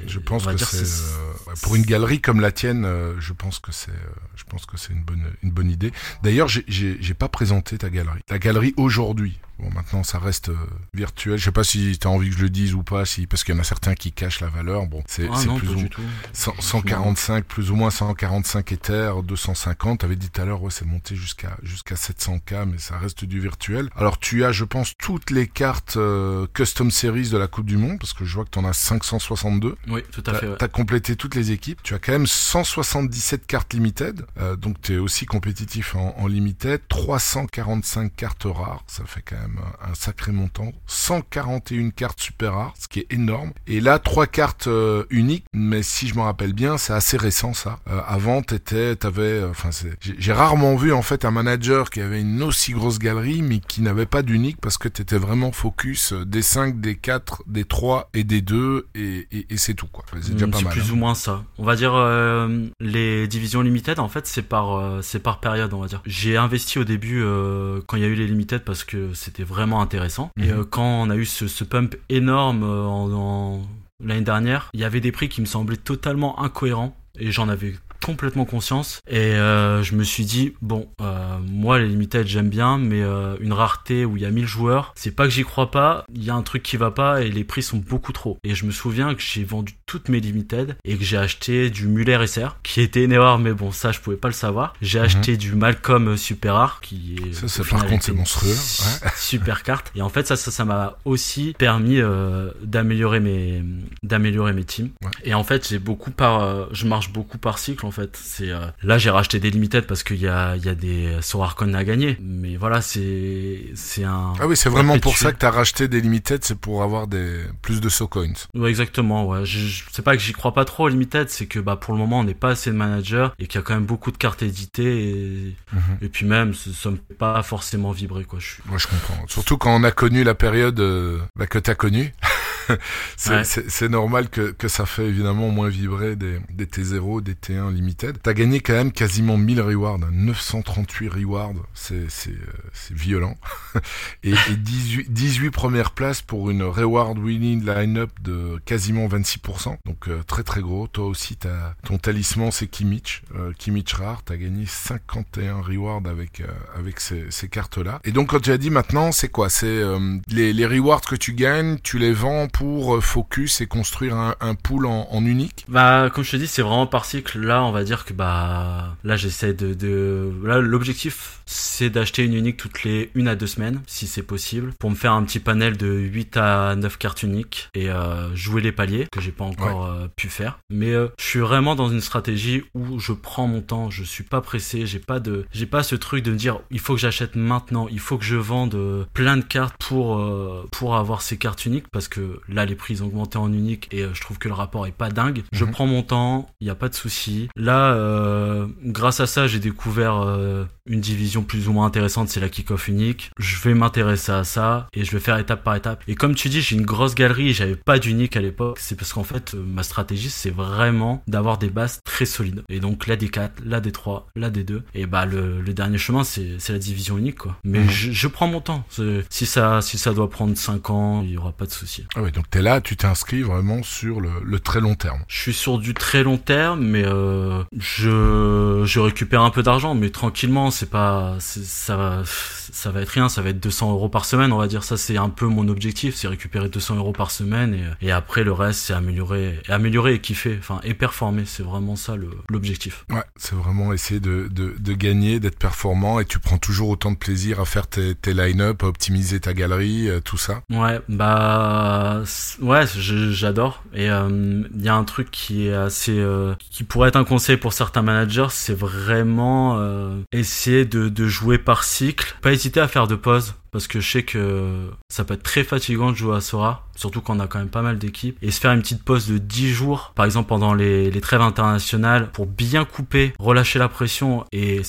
je pense que c'est euh, pour une galerie comme la tienne euh, je pense que c'est je pense que c'est une bonne bonne idée. D'ailleurs j'ai pas présenté ta galerie. Ta galerie aujourd'hui Bon, maintenant, ça reste euh, virtuel. Je sais pas si tu as envie que je le dise ou pas, si parce qu'il y en a certains qui cachent la valeur. Bon, c'est ah plus ou 100, 145, plus ou moins 145 Ether, 250. Tu avais dit tout à l'heure, ouais, c'est monté jusqu'à jusqu'à 700K, mais ça reste du virtuel. Alors, tu as, je pense, toutes les cartes euh, custom series de la Coupe du Monde, parce que je vois que tu en as 562. Oui, tout à fait. Tu as, ouais. complété toutes les équipes. Tu as quand même 177 cartes limited, euh, donc tu es aussi compétitif en, en limited. 345 cartes rares, ça fait quand même un sacré montant. 141 cartes super rares, ce qui est énorme. Et là, trois cartes euh, uniques, mais si je me rappelle bien, c'est assez récent ça. Euh, avant, t'étais, t'avais, enfin, j'ai rarement vu en fait un manager qui avait une aussi grosse galerie, mais qui n'avait pas d'unique parce que t'étais vraiment focus euh, des 5, des 4, des 3 et des 2 et, et, et c'est tout quoi. C'est déjà mmh, pas mal. plus hein. ou moins ça. On va dire euh, les divisions limited en fait c'est par euh, c'est par période on va dire. J'ai investi au début euh, quand il y a eu les limited parce que c'était vraiment intéressant. Mmh. Et euh, quand on a eu ce, ce pump énorme en, en l'année dernière, il y avait des prix qui me semblaient totalement incohérents et j'en avais complètement conscience et euh, je me suis dit bon euh, moi les limited j'aime bien mais euh, une rareté où il y a 1000 joueurs c'est pas que j'y crois pas il y a un truc qui va pas et les prix sont beaucoup trop et je me souviens que j'ai vendu toutes mes limited et que j'ai acheté du Muller SR qui était une erreur mais bon ça je pouvais pas le savoir j'ai Mhm. acheté du Malcolm super rare qui est Ça, ça au par final, contre, c'est était monstrueux. une Ouais. [laughs] super carte et en fait ça ça ça m'a aussi permis euh, d'améliorer mes d'améliorer mes teams Ouais. et en fait j'ai beaucoup par euh, je marche beaucoup par cycle en fait c'est euh, là j'ai racheté des limited parce qu'il y a il y a des Sorarcon à gagner mais voilà c'est c'est un Ah oui, c'est vraiment pour ça que t'as racheté des limited, c'est pour avoir des plus de so coins. Ouais, exactement, ouais. Je, c'est pas que j'y crois pas trop au limited, c'est que bah pour le moment on n'est pas assez de managers et qu'il y a quand même beaucoup de cartes éditées et, Mhm. et puis même ça, me fait pas forcément vibrer quoi. Je suis Moi, je comprends. Surtout quand on a connu la période euh, bah, que t'as connue. [laughs] [laughs] c'est Ouais. normal que, que ça fait évidemment moins vibrer des, des T0, des T1 limited. T'as gagné quand même quasiment 1000 rewards, hein, 938 rewards. C'est c'est euh, c'est violent. [laughs] et, et 18, 18 premières places pour une reward winning line-up de quasiment 26%. Donc euh, très très gros. Toi aussi, t'as ton talisman c'est Kimmich. Euh, Kimmich rare. T'as gagné 51 rewards avec, euh, avec ces, ces cartes-là. Et donc quand tu as dit maintenant, c'est quoi? C'est euh, les, les rewards que tu gagnes, tu les vends pour euh, focus et construire un, un pool en, en unique? Bah, comme je te dis, c'est vraiment par cycle. Là, on va dire que bah, là, j'essaie de, de, là, l'objectif, c'est d'acheter une unique toutes les une à deux semaines, si c'est possible, pour me faire un petit panel de 8 à 9 cartes uniques et euh, jouer les paliers que j'ai pas encore euh, pu faire. Mais euh, je suis vraiment dans une stratégie où je prends mon temps, je suis pas pressé, j'ai pas de, j'ai pas ce truc de me dire, il faut que j'achète maintenant, il faut que je vende euh, plein de cartes pour euh, pour avoir ces cartes uniques parce que là, les prix ont augmenté en unique et euh, je trouve que le rapport est pas dingue. Je Mhm. prends mon temps, il y a pas de souci. Là, euh, grâce à ça, j'ai découvert euh, une division plus ou moins intéressante, c'est la kick-off unique. Je vais m'intéresser à ça et je vais faire étape par étape. Et comme tu dis, j'ai une grosse galerie et j'avais pas d'unique à l'époque. C'est parce qu'en fait, ma stratégie, c'est vraiment d'avoir des bases très solides. Et donc la D4, la D3, la D2. Et bah le, le dernier chemin, c'est la division unique, quoi. Mais Mhm. je, je prends mon temps. Si ça, si ça doit prendre 5 ans, il y aura pas de souci. Ah oui, donc t'es là, tu t'inscris vraiment sur le, le très long terme. Je suis sur du très long terme, mais euh, je je récupère un peu d'argent, mais tranquillement. C'est pas, ça va, ça va être rien. Ça va être 200 euros par semaine, on va dire. Ça, c'est un peu mon objectif, c'est récupérer 200 euros par semaine, et, et après le reste, c'est améliorer, et améliorer et kiffer, enfin et performer. C'est vraiment ça l'objectif. Ouais, c'est vraiment essayer de, de, de gagner, d'être performant et tu prends toujours autant de plaisir à faire tes, tes line-up, à optimiser ta galerie, euh, tout ça. Ouais, bah c- ouais, j'adore. Et euh, il y a un truc qui est assez, euh, qui pourrait être un conseil pour certains managers, c'est vraiment euh, essayer de, de jouer par cycle, pas hésiter à faire de pauses. Parce que je sais que ça peut être très fatigant de jouer à Sora, surtout quand on a quand même pas mal d'équipes. Et se faire une petite pause de 10 jours, par exemple pendant les, les trêves internationales, pour bien couper, relâcher la pression et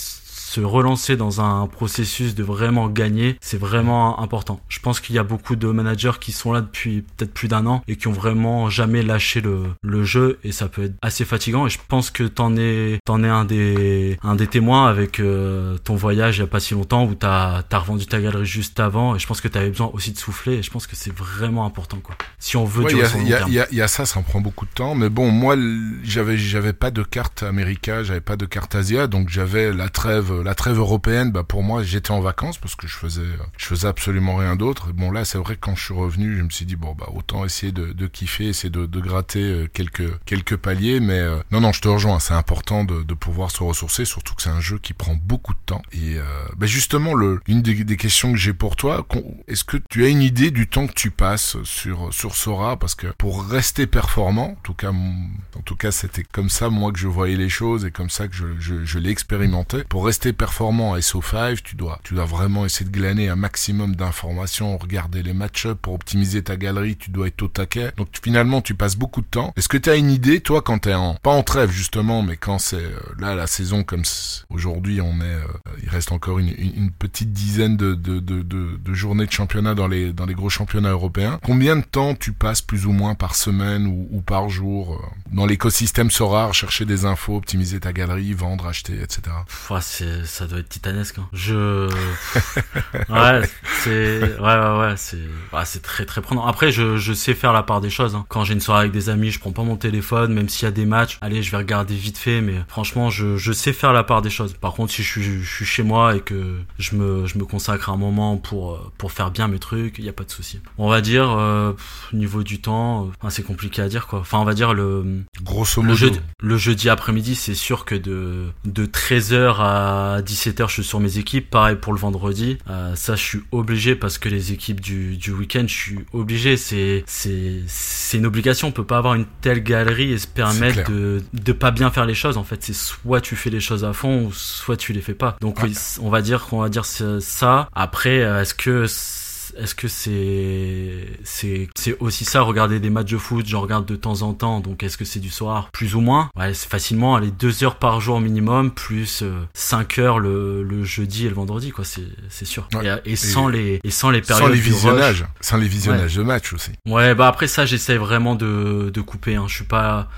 se relancer dans un processus de vraiment gagner, c'est vraiment important. Je pense qu'il y a beaucoup de managers qui sont là depuis peut-être plus d'un an et qui ont vraiment jamais lâché le, le jeu et ça peut être assez fatigant et je pense que t'en es t'en es un des un des témoins avec euh, ton voyage il y a pas si longtemps où t'as t'as revendu ta galerie juste avant et je pense que t'avais besoin aussi de souffler et je pense que c'est vraiment important quoi. Si on veut Ouais, durer il y y y a ça, ça en prend beaucoup de temps. Mais bon, moi, j'avais j'avais pas de carte América, j'avais pas de carte Asia, donc j'avais la trêve la trêve européenne. Bah pour moi, j'étais en vacances parce que je faisais je faisais absolument rien d'autre. Bon là, c'est vrai que quand je suis revenu, je me suis dit bon bah autant essayer de, de kiffer, essayer de, de gratter euh, quelques quelques paliers. Mais euh, non non, je te rejoins. C'est important de, de pouvoir se ressourcer, surtout que c'est un jeu qui prend beaucoup de temps. Et euh, bah justement, le une des, des questions que j'ai pour toi, est-ce que tu as une idée du temps que tu passes sur sur Sora? Parce que pour rester performant, en tout cas, en tout cas, c'était comme ça moi que je voyais les choses et comme ça que je, je, je l'ai expérimenté. Pour rester performant à SO5, tu dois tu dois vraiment essayer de glaner un maximum d'informations, regarder les match-ups pour optimiser ta galerie. Tu dois être au taquet. Donc finalement, tu passes beaucoup de temps. Est-ce que tu as une idée, toi, quand t'es en pas en trêve justement, mais quand c'est euh, là la saison comme aujourd'hui, on est, euh, il reste encore une, une- une petite dizaine de, de, de, de, journées de championnat dans les dans les gros championnats européens. Combien de temps tu passes plus ou moins par semaine ou, ou par jour euh, dans l'écosystème Sora, chercher des infos, optimiser ta galerie, vendre, acheter, etc. Ouais, c'est ça doit être titanesque. Hein. Je, [laughs] ouais, c'est, ouais, ouais, ouais, c'est, ouais, c'est très, très prenant. Après, je, je sais faire la part des choses. Hein. Quand j'ai une soirée avec des amis, je prends pas mon téléphone, même s'il y a des matchs. Allez, je vais regarder vite fait, mais franchement, je, je sais faire la part des choses. Par contre, si je suis, je suis chez moi et que je me, je me consacre un moment pour, pour faire bien mes trucs, il y a pas de souci. On va dire, euh, niveau du temps, euh, c'est compliqué à dire quoi. Enfin, on va dire le, grosso modo, le, le jeudi après-midi, c'est sûr que de, de 13h à 17h, je suis sur mes équipes. Pareil pour le vendredi. Euh, ça, je suis obligé parce que les équipes du, du week-end, je suis obligé. C'est, c'est, c'est une obligation. On peut pas avoir une telle galerie et se permettre de, de pas bien faire les choses. En fait, c'est soit tu fais les choses à fond, ou soit tu les fais pas. Donc, on va dire qu'on va dire ça. Après, est-ce que est-ce que c'est c'est c'est aussi ça regarder des matchs de foot j'en regarde de temps en temps donc est-ce que c'est du soir plus ou moins? Ouais c'est facilement aller deux heures par jour minimum plus 5 euh, heures le, le jeudi et le vendredi quoi c'est c'est sûr. Et, sans les et sans les périodes sans les visionnages. sans les visionnages de matchs aussi. Ouais bah après ça j'essaie vraiment de de couper hein. je suis pas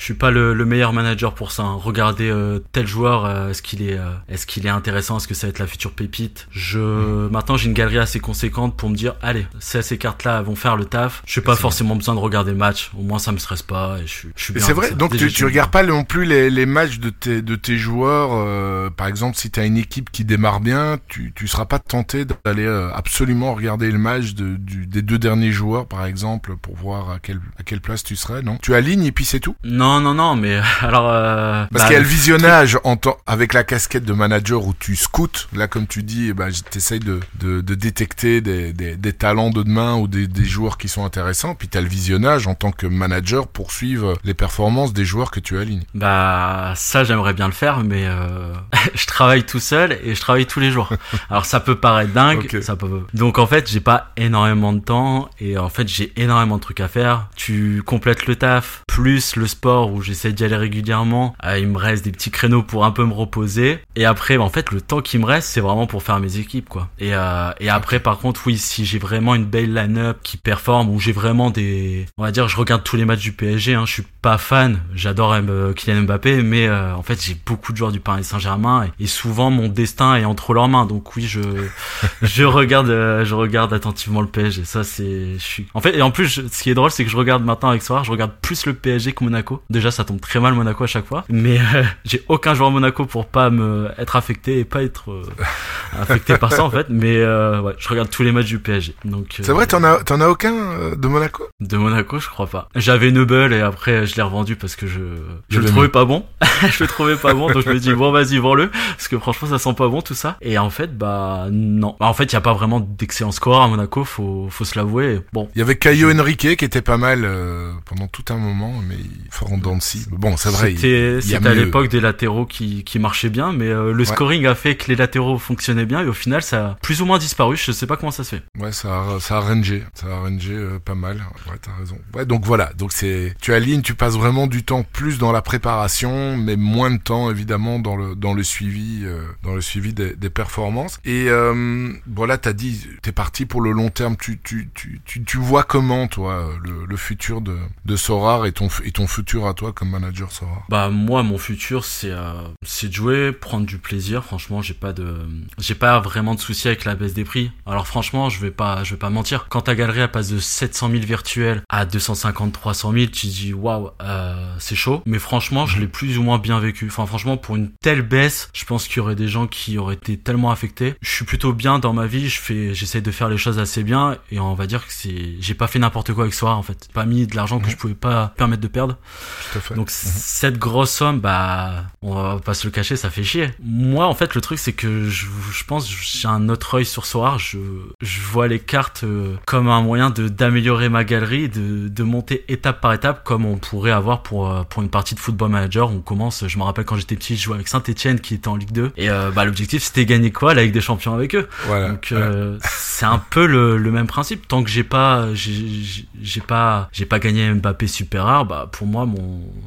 je suis pas le, meilleur manager pour ça. Hein. Regarder euh, tel joueur, euh, est-ce qu'il est, euh, est-ce qu'il est intéressant, est-ce que ça va être la future pépite? Je mm. maintenant j'ai une galerie assez conséquente pour me dire, allez, ces cartes-là vont faire le taf. Je n'ai pas forcément besoin de regarder le match. Au moins ça me stresse pas et je suis, je suis C'est vrai. Donc tu, tu regardes pas non plus les, les matchs de tes de tes joueurs. par exemple, si tu as une équipe qui démarre bien, tu tu seras pas tenté d'aller absolument regarder le match de, du, des deux derniers joueurs, par exemple, pour voir à quelle à quelle place tu serais. Non, tu alignes et puis c'est tout? Non non, non, non, mais alors. Euh, Parce bah, qu'il y a le visionnage en avec la casquette de manager où tu scoutes. Là, comme tu dis, eh ben, t'essayes de, de, de détecter des, des, des, talents de demain ou des, des joueurs qui sont intéressants. Puis t'as le visionnage en tant que manager pour suivre les performances des joueurs que tu alignes. Bah, ça, j'aimerais bien le faire, mais euh, [laughs] je travaille tout seul et je travaille tous les jours. Alors, ça peut paraître dingue, ça peut. Donc, en fait, j'ai pas énormément de temps et en fait, j'ai énormément de trucs à faire. Tu complètes le taf plus le sport où j'essaie d'y aller régulièrement. Euh, il me reste des petits créneaux pour un peu me reposer. Et après, en fait, le temps qui me reste, c'est vraiment pour faire mes équipes, quoi. Et, euh, et après, par contre, oui, si j'ai vraiment une belle line-up qui performe, où j'ai vraiment des, on va dire, je regarde tous les matchs du PSG. Hein, je suis pas fan. J'adore euh, Kylian Mbappé, mais euh, en fait, j'ai beaucoup de joueurs du Paris Saint-Germain et, souvent mon destin est entre leurs mains. Donc oui, je [laughs] je regarde, je regarde attentivement le PSG. Ça, c'est, je suis. En fait, et en plus, ce qui est drôle, c'est que je regarde maintenant avec Soir, je regarde plus le PSG que Monaco. Déjà, ça tombe très mal Monaco à chaque fois. Mais euh, [laughs] j'ai aucun joueur Monaco pour pas me être affecté et pas être euh, affecté par ça en fait. Mais euh, ouais, je regarde tous les matchs du PSG. Donc. C'est vrai, t'en as, t'en as aucun de Monaco? De Monaco, je crois pas. J'avais Noble et après je l'ai revendu parce que je je le trouvais pas bon. [laughs] je le trouvais pas bon, donc je me dis bon vas-y vends-le parce que franchement ça sent pas bon tout ça. Et en fait bah non. Bah, en fait il y a pas vraiment d'excellent score à Monaco, faut faut se l'avouer. Bon. Il y avait Caio Henrique qui était pas mal pendant tout un moment, mais il Bon, c'est vrai. C'était à l'époque des latéraux qui, qui marchaient bien, mais euh, le scoring a fait que les latéraux fonctionnaient bien et au final ça a plus ou moins disparu. Je sais pas comment ça se fait. Ouais, ça a, ça a rangé, ça a rangé euh, pas mal. Ouais, t'as raison. Ouais, donc voilà. Donc c'est, tu alignes, tu passes vraiment du temps plus dans la préparation, mais moins de temps évidemment dans le dans le suivi, euh, dans le suivi des, des performances. Et voilà, t'as dit, t'es parti pour le long terme. Tu tu tu tu, tu vois comment toi le, le futur de de Sorar et ton et ton futur à toi comme manager Sorar Bah moi mon futur c'est euh, c'est de jouer, prendre du plaisir. Franchement j'ai pas de j'ai pas vraiment de soucis avec la baisse des prix. Alors franchement je vais pas je vais pas mentir. Quand ta galerie elle passe de 700 000 virtuels à 250 300 000 tu te dis waouh euh, c'est chaud. Mais franchement je l'ai plus ou moins bien vécu. Enfin franchement pour une telle baisse je pense qu'il y aurait des gens qui auraient été tellement affectés. Je suis plutôt bien dans ma vie. Je fais j'essaie de faire les choses assez bien et on va dire que c'est j'ai pas fait n'importe quoi avec Soir en fait. Pas mis de l'argent que je pouvais pas permettre de perdre. Donc mhm. cette grosse somme, bah, on va pas se le cacher, ça fait chier. Moi, en fait, le truc, c'est que je, je pense, j'ai un autre œil sur Soir. Je, je vois les cartes euh, comme un moyen de d'améliorer ma galerie, de, de monter étape par étape, comme on pourrait avoir pour euh, pour une partie de Football Manager. On commence, je me rappelle quand j'étais petit, je jouais avec Saint-Etienne qui était en Ligue 2, et euh, bah l'objectif c'était gagner quoi, la Ligue des Champions avec eux. Voilà. Donc c'est un peu le, le, même principe. Tant que j'ai pas, j'ai pas, j'ai pas gagné Mbappé super rare, bah pour moi mon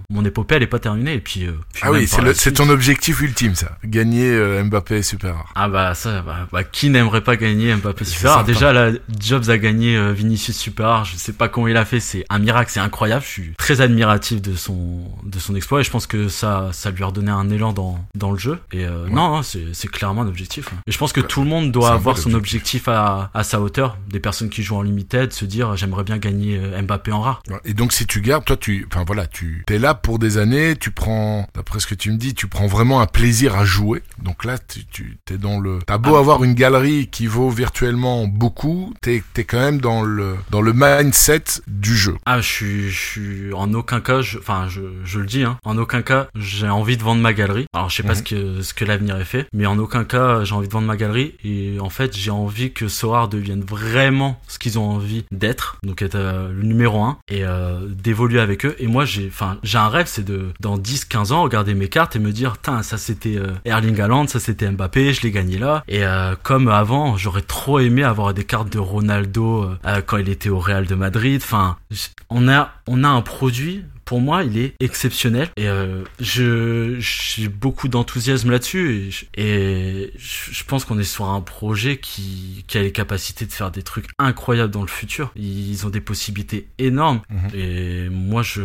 mon épopée elle est pas terminée. Et puis, euh, ah oui, c'est ton objectif ultime ça, gagner euh, Mbappé super rare. Ah bah ça, bah, bah qui n'aimerait pas gagner Mbappé super rare? Déjà là, Jobs a gagné euh, Vinicius super rare. Je sais pas comment il a fait, c'est un miracle, c'est incroyable. Je suis très admiratif de son de son exploit et je pense que ça ça lui a redonné un élan dans dans le jeu. Et non, non c'est c'est clairement un objectif. Hein. Et je pense que tout le monde doit avoir son objectif à, à sa hauteur. Des personnes qui jouent en limited se dire j'aimerais bien gagner euh, Mbappé en rare. Et donc si tu gardes, toi tu, enfin voilà, tu es là pour des années, tu prends, d'après ce que tu me dis, tu prends vraiment un plaisir à jouer. Donc là tu, tu es dans le, t'as beau ah. avoir une galerie qui vaut virtuellement beaucoup, t'es es quand même dans le dans le mindset du jeu. Ah je suis je suis en aucun cas, enfin je, je le dis, hein, en aucun cas j'ai envie de vendre ma galerie. Alors je sais pas mhm. ce que ce que l'avenir est fait, mais en aucun cas j'ai envie de vendre ma galerie et en fait j'ai envie que Soar devienne vraiment ce qu'ils ont envie d'être, donc être euh, le numéro un et euh, d'évoluer avec eux. Et moi j'ai, enfin j'ai un rêve, c'est de dans 10-15 ans regarder mes cartes et me dire, tiens ça c'était euh, Erling Haaland, ça c'était Mbappé, je l'ai gagné là. Et comme avant, j'aurais trop aimé avoir des cartes de Ronaldo quand il était au Real de Madrid. Enfin, on a on a un produit pour moi, il est exceptionnel et euh, je j'ai beaucoup d'enthousiasme là-dessus et, je, pense qu'on est sur un projet qui, qui a les capacités de faire des trucs incroyables dans le futur. Ils ont des possibilités énormes mhm. et moi je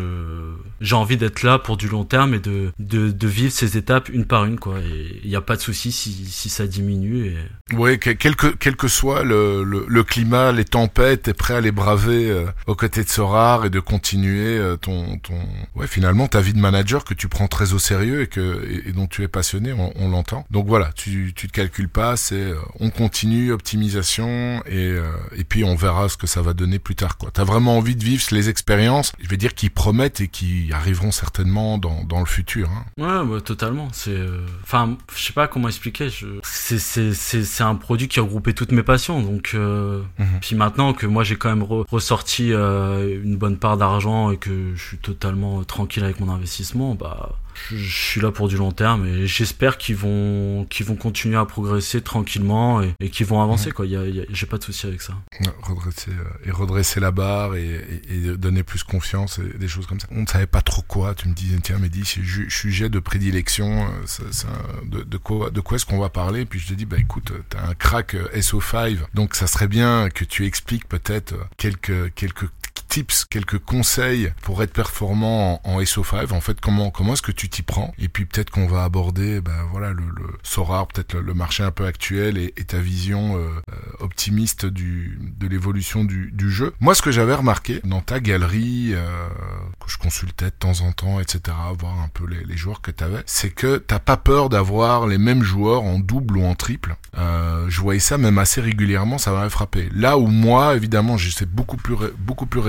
j'ai envie d'être là pour du long terme et de, de, de vivre ces étapes une par une quoi. Et il n'y a pas de souci si, si ça diminue. Et... Ouais, quel que quel que soit le, le, le climat, les tempêtes, t'es prêt à les braver euh, aux côtés de Sorar et de continuer euh, ton ouais, finalement, ta vie de manager que tu prends très au sérieux et que et, dont tu es passionné, on, l'entend. Donc voilà, tu tu te calcules pas, c'est euh, on continue, optimisation et euh, et puis on verra ce que ça va donner plus tard quoi. T'as vraiment envie de vivre les expériences, je vais dire qui promettent et qui arriveront certainement dans dans le futur. Hein. Ouais, bah, totalement. C'est euh, enfin, je sais pas comment expliquer. Je... C'est c'est c'est c'est un produit qui a regroupé toutes mes passions. Donc mhm. puis maintenant que moi j'ai quand même ressorti une bonne part d'argent et que je suis totalement totalement tranquille avec mon investissement, bah je, suis là pour du long terme et j'espère qu'ils vont qu'ils vont continuer à progresser tranquillement et, et qu'ils vont avancer quoi. j'ai pas de souci avec ça. Redresser euh, et redresser la barre et, et, donner plus confiance et des choses comme ça. On ne savait pas trop quoi. Tu me disais tiens mais dis sujet de prédilection, euh, ça, ça, de, de, quoi de quoi est-ce qu'on va parler? Puis je te dis bah écoute t'as un crack euh, SO5 donc ça serait bien que tu expliques peut-être quelques quelques tips, quelques conseils pour être performant en, SO5. En fait, comment comment est-ce que tu t'y prends? Et puis peut-être qu'on va aborder, ben voilà, le, le Sorar, peut-être le, marché un peu actuel et, ta vision euh, euh, optimiste du de l'évolution du, du jeu. Moi, ce que j'avais remarqué dans ta galerie euh, que je consultais de temps en temps, etc., voir un peu les, les joueurs que tu avais, c'est que t'as pas peur d'avoir les mêmes joueurs en double ou en triple. je voyais ça même assez régulièrement, ça m'avait frappé. Là où moi, évidemment, j'étais beaucoup plus beaucoup plus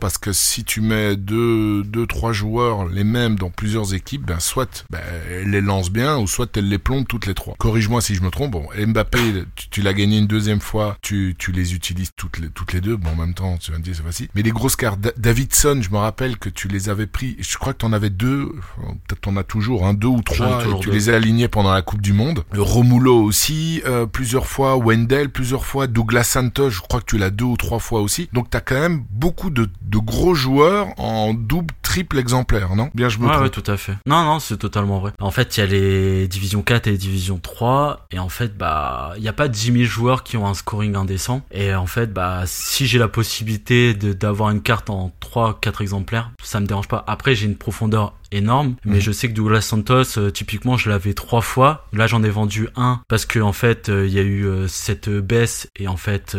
parce que si tu mets deux, deux, trois joueurs les mêmes dans plusieurs équipes, ben soit ben, elle les lance bien ou soit elle les plombe toutes les trois. Corrige-moi si je me trompe. Bon, Mbappé, tu, l'as gagné une deuxième fois, tu, tu les utilises toutes les, toutes les deux. Bon, en même temps, tu vas me dire c'est facile. Mais les grosses cartes, Davidson, je me rappelle que tu les avais pris. Je crois que tu en avais deux, peut-être t'en as toujours, un, hein, deux ou trois. Et tu les as alignés pendant la Coupe du Monde. Romulo aussi, euh, plusieurs fois. Wendell, plusieurs fois. Douglas Santos, je crois que tu l'as deux ou trois fois aussi. Donc t'as quand même beaucoup de, gros joueurs en double, triple exemplaire, non? Bien, je me trompe. tout à fait. Non, non, c'est totalement vrai. En fait, il y a les divisions 4 et les divisions 3, et en fait, bah, il n'y a pas 10 000 joueurs qui ont un scoring indécent. Et en fait, bah, si j'ai la possibilité d'avoir une carte en 3, 4 exemplaires, ça me dérange pas. Après, j'ai une profondeur énorme. Mais mhm. je sais que Douglas Santos, euh, typiquement, je l'avais trois fois. Là, j'en ai vendu un parce que en fait, euh, il y a eu euh, cette baisse et en fait,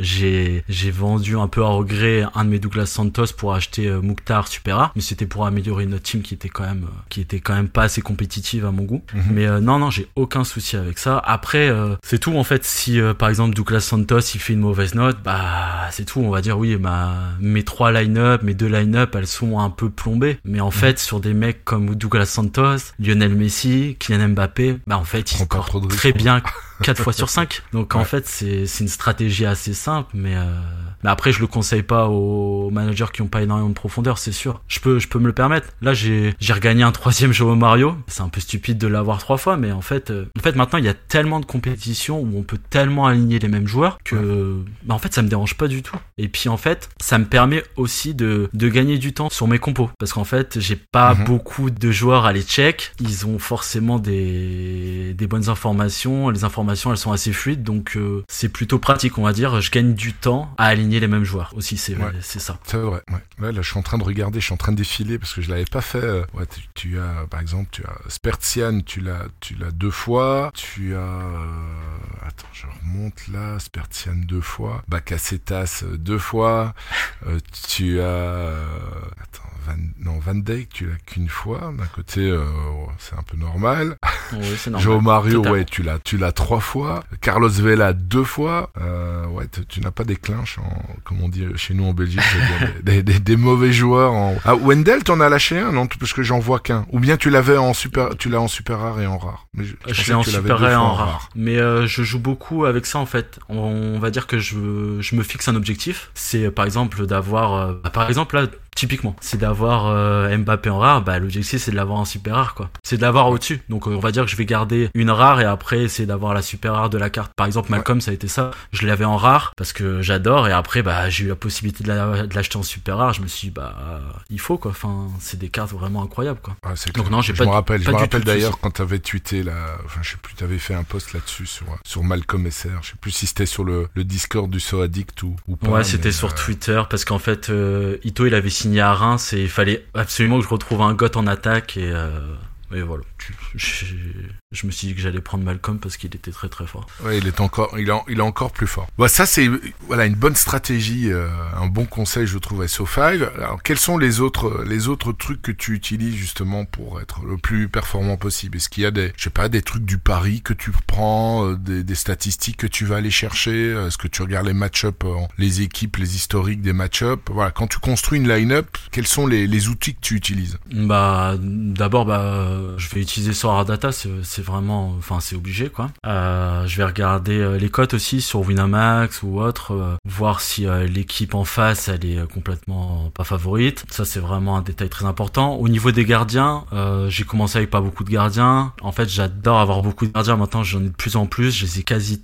j'ai j'ai vendu un peu à regret un de mes Douglas Santos pour acheter Mouktar Supera. Mais c'était pour améliorer notre team qui était quand même qui était quand même pas assez compétitive à mon goût. Mhm. Mais non, non, j'ai aucun souci avec ça. Après, c'est tout en fait. Si par exemple Douglas Santos il fait une mauvaise note, bah c'est tout. On va dire oui, ma mes trois line-up, mes deux line-up, elles sont un peu plombées. Mais en mhm. fait sur des mecs comme Douglas Santos, Lionel Messi, Kylian Mbappé, bah en fait, ils scorent très bien [laughs] 4 fois sur 5. Donc en fait, c'est une stratégie assez simple, mais euh, Mais après, je le conseille pas aux managers qui ont pas énormément de profondeur, c'est sûr. Je peux, je peux me le permettre. Là, j'ai, j'ai regagné un troisième jeu au Mario. C'est un peu stupide de l'avoir trois fois, mais en fait, euh, en fait, maintenant, il y a tellement de compétitions où on peut tellement aligner les mêmes joueurs que, bah, en fait, ça me dérange pas du tout. Et puis, en fait, ça me permet aussi de, de gagner du temps sur mes compos. Parce qu'en fait, j'ai pas Mhm. beaucoup de joueurs à les check. Ils ont forcément des, des bonnes informations. Les informations, elles sont assez fluides. Donc, euh, c'est plutôt pratique, on va dire. Je gagne du temps à aligner les mêmes joueurs aussi. C'est, Ouais. ça. C'est vrai. Ouais. Là, là, je suis en train de regarder, je suis en train de défiler parce que je l'avais pas fait. euh, Ouais, tu, tu as, par exemple, tu as Spertian, tu l'as, tu l'as deux fois. Tu as, euh, attends, je remonte là, Spertian deux fois. Bacassetas euh, deux fois. [laughs] Euh, tu as, euh, attends, Van, non, Van Dijk, tu l'as qu'une fois. D'un côté, euh, c'est un peu normal. Oui, [laughs] normal. Joe Mario, ouais, tu l'as, tu l'as trois fois. Carlos Vela deux fois. Euh, ouais, tu, tu n'as pas des clinches, en, comme on dit chez nous en Belgique, des, des, des mauvais joueurs. En... Ah, Wendell, t'en as lâché un, non? Parce que j'en vois qu'un. Ou bien tu l'avais en super, tu l'as en super rare et en rare. Mais je, je Je pensais l'ai en super rare et en rare. Mais euh, je joue beaucoup avec ça en fait. On, on va dire que je, je me fixe un objectif. C'est par exemple d'avoir, euh, par exemple là, typiquement, c'est d'avoir euh, Mbappé en rare. Bah l'objectif c'est de l'avoir en super rare quoi. C'est de l'avoir au-dessus. Donc euh, on va dire que je vais garder une rare et après c'est d'avoir la super rare de la carte. Par exemple Malcolm ça a été ça. Je l'avais en rare parce que j'adore et après bah j'ai eu la possibilité de la- de l'acheter en super rare. Je me suis dit bah euh, il faut quoi. Enfin c'est des cartes vraiment incroyables quoi. Ah, Donc clair. non, j'ai je pas me rappelle, je me rappelle d'ailleurs quand t'avais tweeté là, enfin je sais plus, t'avais fait un post là-dessus sur sur Malcolm SR. Je sais plus si c'était sur le, le Discord du So Addict ou, ou pas. Ouais, c'était sur euh, Twitter parce qu'en fait, euh, Ito il avait signé à Reims et il fallait absolument que je retrouve un goth en attaque et, euh, et voilà. Je, je me suis dit que j'allais prendre Malcolm parce qu'il était très très fort. Ouais, il est encore, il est, il est encore plus fort. Bah, ça c'est, voilà, une bonne stratégie, euh, un bon conseil, je trouve, SO5. Alors, quels sont les autres, les autres trucs que tu utilises justement pour être le plus performant possible? Est-ce qu'il y a des, je sais pas, des trucs du pari que tu prends, euh, des, des statistiques que tu vas aller chercher? Est-ce que tu regardes les match-up, euh, les équipes, les historiques des match-up Voilà, quand tu construis une line-up, quels sont les, les outils que tu utilises? Bah, d'abord, bah, je vais utiliser Sora Data, c'est vraiment, enfin, c'est obligé, quoi. Euh, je vais regarder euh, les cotes aussi sur Winamax ou autre, euh, voir si euh, l'équipe en face, elle est euh, complètement pas favorite. Ça, c'est vraiment un détail très important. Au niveau des gardiens, euh, j'ai commencé avec pas beaucoup de gardiens. En fait, j'adore avoir beaucoup de gardiens. Maintenant, j'en ai de plus en plus. Je les ai quasi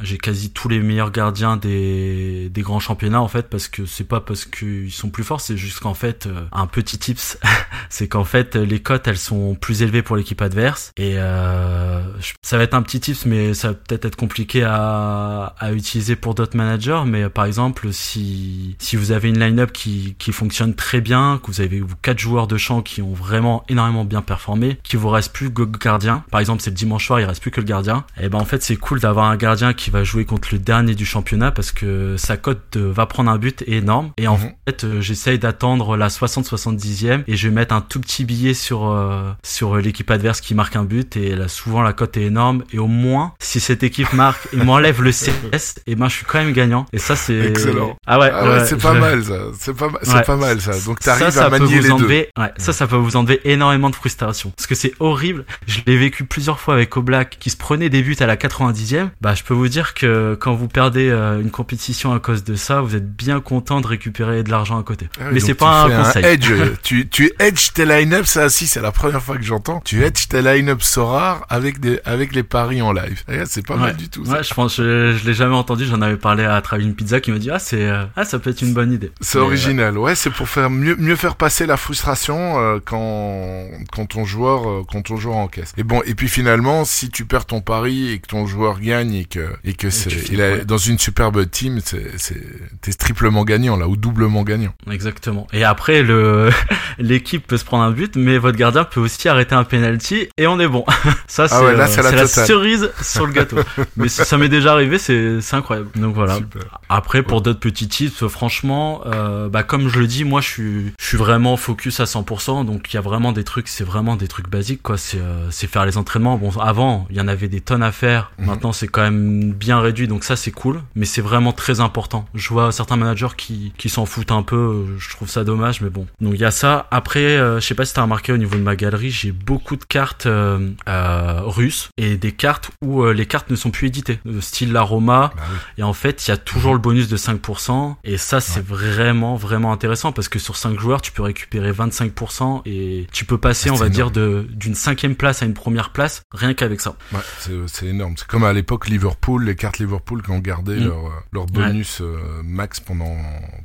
J'ai quasi tous les meilleurs gardiens des, des grands championnats, en fait, parce que c'est pas parce qu'ils sont plus forts, c'est juste qu'en fait, euh, un petit tips, [laughs] c'est qu'en fait les cotes elles sont plus élevées pour l'équipe adverse. Et euh, ça va être un petit tips mais ça va peut-être être compliqué à, à utiliser pour d'autres managers. Mais euh, par exemple si si vous avez une line-up qui, qui fonctionne très bien que vous avez quatre joueurs de champ qui ont vraiment énormément bien performé qu'il vous reste plus que le gardien. Par exemple c'est le dimanche soir il reste plus que le gardien. Et ben en fait c'est cool d'avoir un gardien qui va jouer contre le dernier du championnat parce que sa cote euh, va prendre un but énorme et en Mhm. fait euh, j'essaye d'attendre la 60-70e et je vais mettre un tout petit billet sur euh, sur l'équipe adverse qui marque un but et là souvent la cote est énorme et au moins si cette équipe marque et m'enlève le CS et ben je suis quand même gagnant et ça c'est Excellent. ah ouais, Ah ouais, c'est pas mal ça, c'est pas, Ouais. pas mal ça. Donc ça, t'arrives ça à peut manier vous les deux. enlever, ouais, ça, ça peut vous enlever énormément de frustration. Parce que c'est horrible. Je l'ai vécu plusieurs fois avec Oblak qui se prenait des buts à la 90e. Bah, je peux vous dire que quand vous perdez euh, une compétition à cause de ça, vous êtes bien content de récupérer de l'argent à côté. Ah oui, Mais c'est pas un conseil. edge, [laughs] tu, tu edge tes line-up, ça aussi, c'est la première fois que j'entends. Tu edge tes line-up Sorar avec des, avec les paris en live. Là, C'est pas mal du tout. ça. Ouais, je pense, je, je l'ai jamais entendu. J'en avais parlé à Travis Pizza qui m'a dit ah c'est euh, ah ça peut être une bonne idée. C'est Mais, original. Ouais, c'est pour faire mieux, mieux faire passer la frustration euh, quand, quand ton joueur, euh, quand ton joueur encaisse. Et bon, et puis finalement, si tu perds ton pari et que ton joueur gagne et que, et que c'est, il est ouais. dans une superbe team, c'est, c'est, t'es triplement gagnant là, ou doublement gagnant. exactement. Et après le [laughs] l'équipe peut se prendre un but, mais votre gardien peut aussi arrêter un penalty et on est bon. [laughs] ça c'est Ah ouais, là, euh, c'est la c'est la totale. cerise sur le gâteau. [laughs] mais ça m'est déjà arrivé, c'est c'est incroyable. Donc voilà. Super. Après, pour d'autres petits tips, franchement, euh, bah, comme je le dis, moi, je suis, je suis vraiment focus à 100%. Donc, il y a vraiment des trucs, c'est vraiment des trucs basiques, quoi. C'est, euh, c'est faire les entraînements. Bon, avant, il y en avait des tonnes à faire. Mhm. Maintenant, c'est quand même bien réduit. Donc, ça, c'est cool. Mais c'est vraiment très important. Je vois certains managers qui, qui s'en foutent un peu. Je trouve ça dommage, mais bon. Donc, il y a ça. Après, euh, je sais pas si t'as remarqué au niveau de ma galerie, j'ai beaucoup de cartes euh, euh, russes et des cartes où euh, les cartes ne sont plus éditées, style l'aroma. Bah oui. Et en fait, il y a toujours le bonus de 5%. Et ça, c'est vraiment, vraiment intéressant parce que sur 5 joueurs, tu peux récupérer 25% et tu peux passer, Ah, on va énorme. dire, de d'une cinquième place à une première place, rien qu'avec ça. Ouais, c'est énorme. C'est comme à l'époque Liverpool, les cartes Liverpool qui ont gardé Mm. leur, euh, leur bonus euh, max pendant,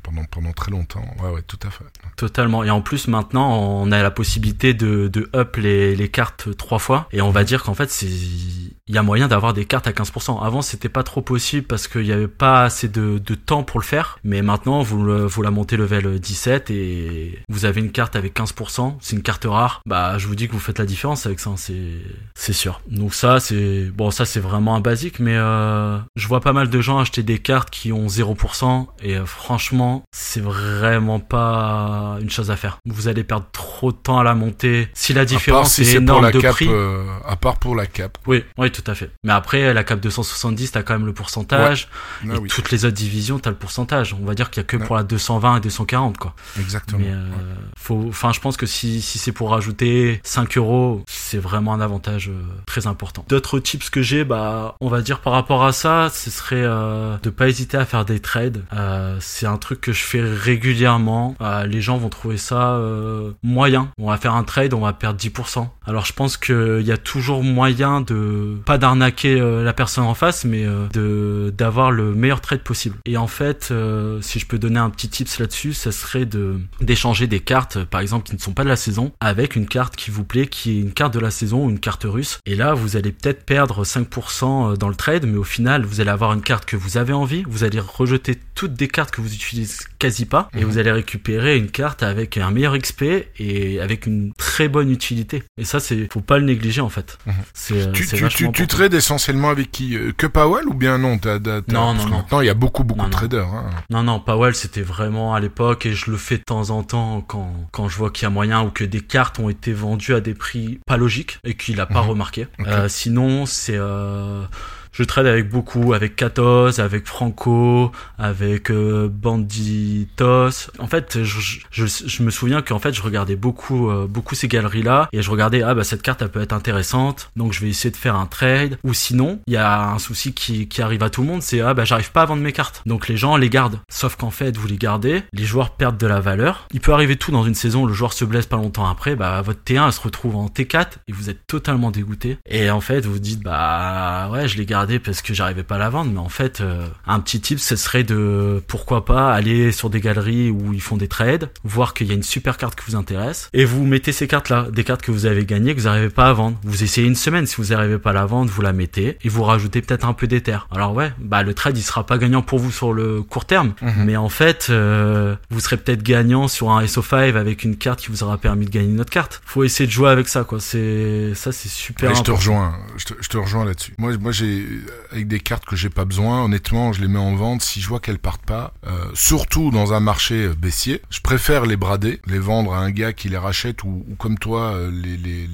pendant, pendant très longtemps. Ouais, ouais, tout à fait. Totalement. Et en plus, maintenant, on a la possibilité de, de up les, les cartes trois fois. Et on va dire qu'en fait, c'est, il y a moyen d'avoir des cartes à 15%. Avant, c'était pas trop possible parce qu'il y avait pas assez de, de temps pour le faire. Mais maintenant, vous, le- vous la montez level 17 et vous avez une carte avec 15%. C'est une carte rare. Bah, je vous dis que vous faites la différence avec ça. hein, C'est, c'est sûr. Donc ça, c'est, bon, ça, c'est vraiment un basique. Mais, euh, je vois pas mal de gens acheter des cartes qui ont 0%. Et euh, franchement, c'est vraiment pas une chose à faire. Vous allez perdre trop de temps à la monter. Si la différence si est pour énorme la de cap, prix. euh, à part pour la cap. Oui, oui, tout à fait. Mais après, la cap 270, t'as quand même le pourcentage. Ah et oui, toutes les autres divisions, t'as le pourcentage. On va dire qu'il y a que pour la 220 et 240, quoi. exactement. Mais faut, enfin, je pense que si, si c'est pour rajouter 5 euros, c'est vraiment un avantage très important. D'autres tips que j'ai, bah, on va dire par rapport à ça, ce serait euh, de pas hésiter à faire des trades. Euh, c'est un truc que je fais régulièrement. Euh, les gens vont trouver ça euh, moyen. On va faire un trade, on va perdre 10%. Alors je pense qu'il y a toujours moyen de pas d'arnaquer euh, la personne en face, mais euh, de d'avoir le meilleur trade possible. Et en fait, si je peux donner un petit tips là-dessus, ça serait de d'échanger des cartes, par exemple, qui ne sont pas de la saison, avec une carte qui vous plaît, qui est une carte de la saison ou une carte russe. Et là, vous allez peut-être perdre 5% dans le trade, mais au final, vous allez avoir une carte que vous avez envie, vous allez rejeter toutes des cartes que vous utilisez quasi pas, et Mhm. vous allez récupérer une carte avec un meilleur XP et avec une très bonne utilité. Et ça, c'est faut pas le négliger en fait. C'est euh, Tu, c'est tu, tu, tu trades essentiellement avec qui? Euh, Que Powell ou bien non t'as, t'as- t'as- Non, non, non. Maintenant, il y a beaucoup, beaucoup Non, de traders. Hein. Non, non, Powell, c'était vraiment à l'époque et je le fais de temps en temps quand, quand je vois qu'il y a moyen ou que des cartes ont été vendues à des prix pas logiques et qu'il a pas Mhm. remarqué. Euh, sinon, c'est... Euh, je trade avec beaucoup, avec Katos, avec Franco, avec euh, Banditos. En fait, je, je, je me souviens qu'en fait, je regardais beaucoup, euh, beaucoup ces galeries-là et je regardais, ah bah cette carte, elle peut être intéressante, donc je vais essayer de faire un trade. Ou sinon, il y a un souci qui, qui arrive à tout le monde, c'est, ah bah j'arrive pas à vendre mes cartes. Donc les gens les gardent. Sauf qu'en fait, vous les gardez, les joueurs perdent de la valeur. Il peut arriver tout dans une saison, le joueur se blesse pas longtemps après, bah votre T1 elle se retrouve en T4 et vous êtes totalement dégoûté. Et en fait, vous dites, bah ouais, je l'ai parce que j'arrivais pas à la vendre, mais en fait, euh, un petit tip, ce serait de, pourquoi pas, aller sur des galeries où ils font des trades, voir qu'il y a une super carte qui vous intéresse, et vous mettez ces cartes-là, des cartes que vous avez gagnées, que vous n'arrivez pas à vendre. Vous essayez une semaine, si vous n'arrivez pas à la vendre, vous la mettez, et vous rajoutez peut-être un peu d'éther. Alors ouais, bah le trade, il sera pas gagnant pour vous sur le court terme, Mhm. mais en fait, euh, vous serez peut-être gagnant sur un SO5 avec une carte qui vous aura permis de gagner une autre carte. Faut essayer de jouer avec ça, quoi. C'est, ça, c'est super Ouais, je te rejoins, je te, je te rejoins là-dessus. Moi, moi, j'ai avec des cartes que j'ai pas besoin. Honnêtement, je les mets en vente si je vois qu'elles partent pas. Euh, surtout dans un marché euh, baissier, je préfère les brader, les vendre à un gars qui les rachète ou, comme toi, euh, les,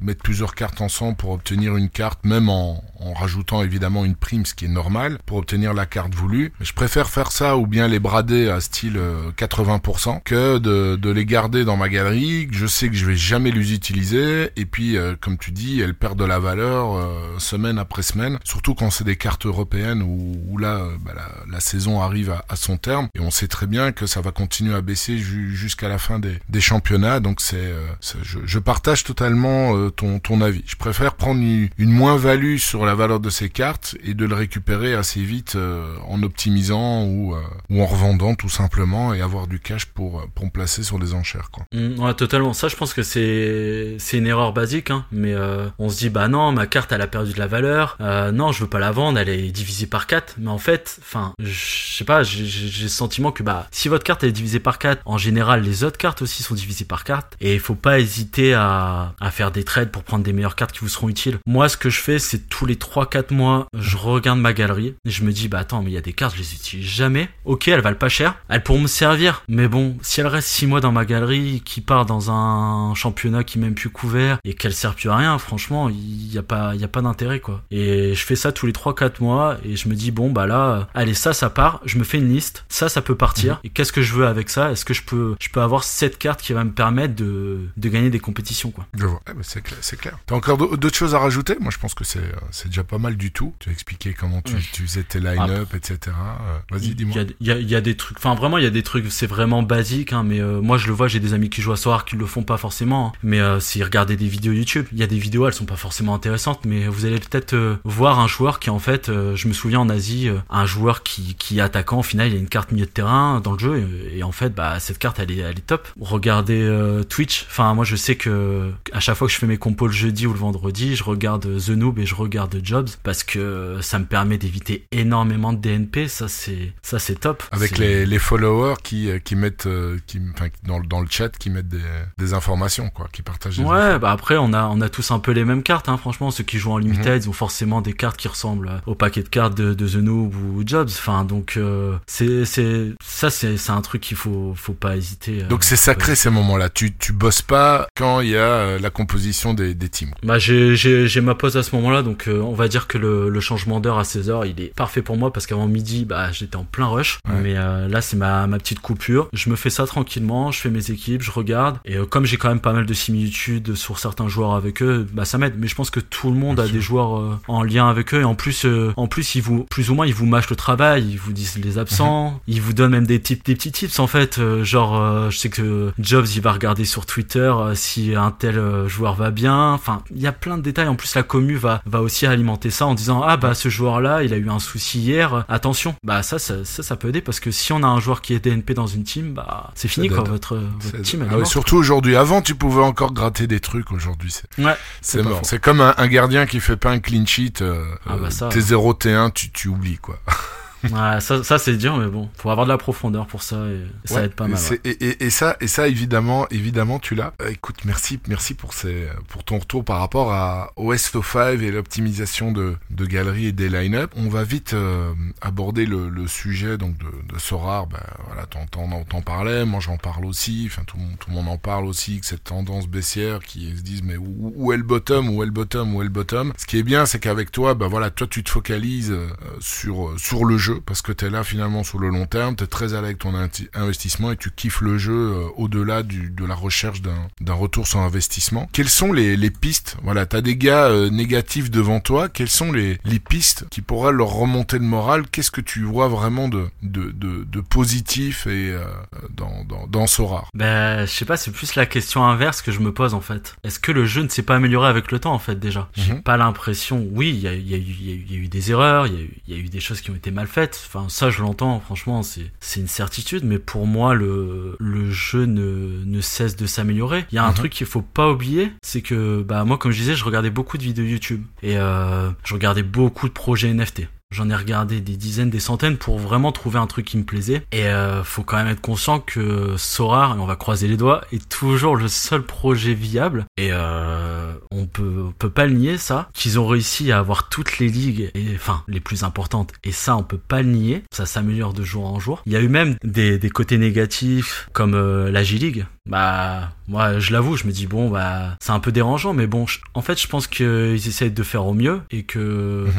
mettre plusieurs cartes ensemble pour obtenir une carte, même en, rajoutant évidemment une prime, ce qui est normal, pour obtenir la carte voulue. Je préfère faire ça ou bien les brader à style euh, 80% que de, les garder dans ma galerie. Je sais que je vais jamais les utiliser et puis comme tu dis, elles perdent de la valeur semaine après semaine. Quand c'est des cartes européennes où, où là euh, bah, la, la saison arrive à, à son terme et on sait très bien que ça va continuer à baisser ju- jusqu'à la fin des, des championnats. Donc c'est, euh, je, je partage totalement euh, ton, ton avis. Je préfère prendre une, une moins-value sur la valeur de ces cartes et de le récupérer assez vite euh, en optimisant ou, euh, ou en revendant tout simplement et avoir du cash pour, euh, pour me placer sur des enchères. Quoi. Mm, ouais, totalement. Ça, je pense que c'est c'est une erreur basique, hein. Mais on se dit, bah non, ma carte, elle a perdu de la valeur. Euh, je veux pas la vendre, elle est divisée par 4 Mais en fait, enfin, je sais pas, j'ai le sentiment que bah, si votre carte est divisée par 4 en général, les autres cartes aussi sont divisées par 4 Et il faut pas hésiter à, faire des trades pour prendre des meilleures cartes qui vous seront utiles. Moi, ce que je fais, c'est tous les 3-4 mois, je regarde ma galerie et je me dis, bah attends, mais il y a des cartes, je les utilise jamais. Ok, elles valent pas cher, elles pourront me servir. Mais bon, si elles restent 6 mois dans ma galerie, qui part dans un championnat qui est même plus couvert et qu'elles servent plus à rien, franchement, il y a pas, il y a pas d'intérêt quoi. Et je fais ça tous les 3-4 mois et je me dis bon bah là, allez ça ça part, je me fais une liste, ça ça peut partir. Mhm. Et qu'est-ce que je veux avec ça? Est-ce que je peux je peux avoir cette carte qui va me permettre de, de gagner des compétitions quoi? Je vois. Eh ben, c'est clair. C'est clair. T'as encore d'au- d'autres choses à rajouter? Moi, je pense que c'est euh, c'est déjà pas mal du tout. Tu as expliqué comment tu, faisais tes line-up, etc. Euh, Vas-y, Il dis-moi. y a, il y, a, il y a des trucs, enfin vraiment il y a des trucs, c'est vraiment basique, hein, mais euh, moi je le vois, j'ai des amis qui jouent à Soir qui le font pas forcément, hein. mais euh, si regardez des vidéos YouTube, il y a des vidéos, elles sont pas forcément intéressantes, mais vous allez peut-être euh, voir un joueur qui en fait, euh, je me souviens en Asie, euh, un joueur qui, qui est attaquant, au final il a une carte milieu de terrain dans le jeu, et, et en fait bah cette carte elle est, elle est top. Regardez euh, Twitch, enfin moi je sais que à chaque fois que je fais mes compos le jeudi ou le vendredi, je regarde The Noob et je regarde Jobs parce que ça me permet d'éviter énormément de DNP, ça c'est ça c'est top. Avec les, les followers qui, qui mettent, qui, enfin, dans, le- dans le chat, qui mettent des, des informations, quoi, qui partagent des infos. Ouais, bah après on a on a tous un peu les mêmes cartes, hein. Franchement, ceux qui jouent en Mhm. limited, ils ont forcément des cartes qui ressemblent au paquet de cartes de, de The Noob ou Jobs. Enfin, donc euh, c'est c'est ça c'est c'est un truc qu'il faut faut pas hésiter. euh, Donc c'est sacré ces moments-là. Tu, tu bosses pas quand il y a euh, la composition des, des teams. Bah j'ai j'ai j'ai ma pause à ce moment-là, donc on va dire que le, le changement d'heure à 16h, il est parfait pour moi parce qu'avant midi, bah j'étais en plein rush. Ouais. Mais là c'est ma ma petite coupure. Je me fais ça tranquillement, je fais mes équipes, je regarde et comme j'ai quand même pas mal de similitudes sur certains joueurs avec eux, bah ça m'aide. Mais je pense que tout le monde Bien a sûr. des joueurs en lien avec eux et en plus euh, en plus ils vous plus ou moins ils vous mâchent le travail, ils vous disent les absents, Mhm. ils vous donnent même des petits des petits tips en fait. euh, genre euh, je sais que Jobs il va regarder sur Twitter si un tel joueur va bien. Enfin, il y a plein de détails. En plus, la commu va va aussi alimenter ça en disant ah bah ce joueur-là, il a eu un souci hier. Attention. Bah ça, ça ça ça peut aider parce que si on a un joueur qui est DNP dans une team, bah c'est fini quoi. Votre team elle Ah ouais, surtout aujourd'hui. Avant, tu pouvais encore gratter des trucs. Aujourd'hui, c'est Ouais. c'est mort. C'est comme un, un gardien qui fait pas un clean sheet. Euh, Ah bah euh, ça. T'es 0, t'es 1, tu, tu oublies quoi. [laughs] Ouais, ça ça c'est dur mais bon, faut avoir de la profondeur pour ça et ça Ouais, aide pas mal. Et, et- et ça, et ça évidemment, évidemment, tu l'as. Euh, écoute, merci, merci pour ces, pour ton retour par rapport à OS5 et l'optimisation de, de galeries et des line-up. On va vite euh, aborder le, le sujet donc de, de Sorar. Ben, voilà, t'en, parlais, moi j'en parle aussi. Enfin, tout, le monde- tout le monde en parle aussi que cette tendance baissière qui se disent mais où, où est le bottom, où est le bottom, où est le bottom? Ce qui est bien, c'est qu'avec toi, ben voilà, toi tu te focalises euh, sur sur le jeu parce que t'es là finalement sur le long terme, t'es très à l'aise avec ton investissement et tu kiffes le jeu euh, au-delà de la recherche d'un, retour sur investissement. Quelles sont les, les pistes? Voilà, t'as des gars euh, négatifs devant toi. Quelles sont les, les pistes qui pourraient leur remonter le moral? Qu'est-ce que tu vois vraiment de de, de, de positif et euh, dans dans dans Sora? Ben, je sais pas, c'est plus la question inverse que je me pose en fait. Est-ce que le jeu ne s'est pas amélioré avec le temps en fait déjà? J'ai Mhm. pas l'impression. Oui, il y a, il y, a eu- y, a des erreurs, il y, a eu- il y a eu des choses qui ont été mal faites. Enfin, ça je l'entends, franchement, c'est une certitude. Mais pour moi, le, le jeu ne, ne cesse de s'améliorer. Il y a un Mhm. truc qu'il faut pas oublier, c'est que bah moi, comme je disais, je regardais beaucoup de vidéos YouTube et euh, je regardais beaucoup de projets NFT. J'en ai regardé des dizaines, des centaines pour vraiment trouver un truc qui me plaisait. Et euh, faut quand même être conscient que Sorar, et on va croiser les doigts, est toujours le seul projet viable. Et euh, on peut, on peut pas le nier ça. Qu'ils ont réussi à avoir toutes les ligues, et enfin les plus importantes. Et ça, on peut pas le nier. Ça s'améliore de jour en jour. Il y a eu même des, des côtés négatifs comme euh, la G-League. Bah moi, je l'avoue, je me dis bon bah c'est un peu dérangeant, mais bon, je- en fait, je pense qu'ils essayent de faire au mieux et que Mhm.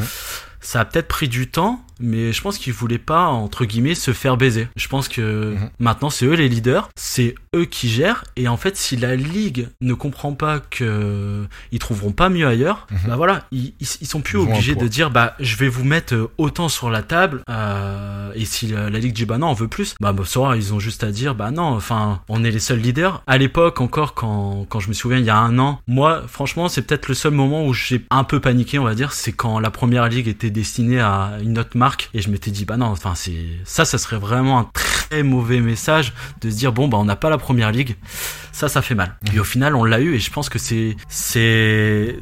Ça a peut-être pris du temps, mais je pense qu'ils voulaient pas, entre guillemets, se faire baiser. Je pense que Mhm. maintenant, c'est eux les leaders, c'est eux qui gèrent, et en fait, si la ligue ne comprend pas que ils trouveront pas mieux ailleurs, Mhm. bah voilà, ils, ils, ils sont plus Ils obligés de dire, bah, je vais vous mettre euh, autant sur la table, euh, et si la, la ligue dit, bah non, on veut plus, bah, bah, Sora, ils ont juste à dire, bah non, enfin, on est les seuls leaders. À l'époque, encore, quand, quand je me souviens, il y a un an, moi, franchement, c'est peut-être le seul moment où j'ai un peu paniqué, on va dire, c'est quand la première ligue était destinée à une autre marque, et je m'étais dit, bah non, enfin, c'est, ça, ça serait vraiment un très mauvais message de se dire, bon, bah, on n'a pas la première ligue, ça, ça fait mal. Et au final, on l'a eu, et je pense que c'est, c'est,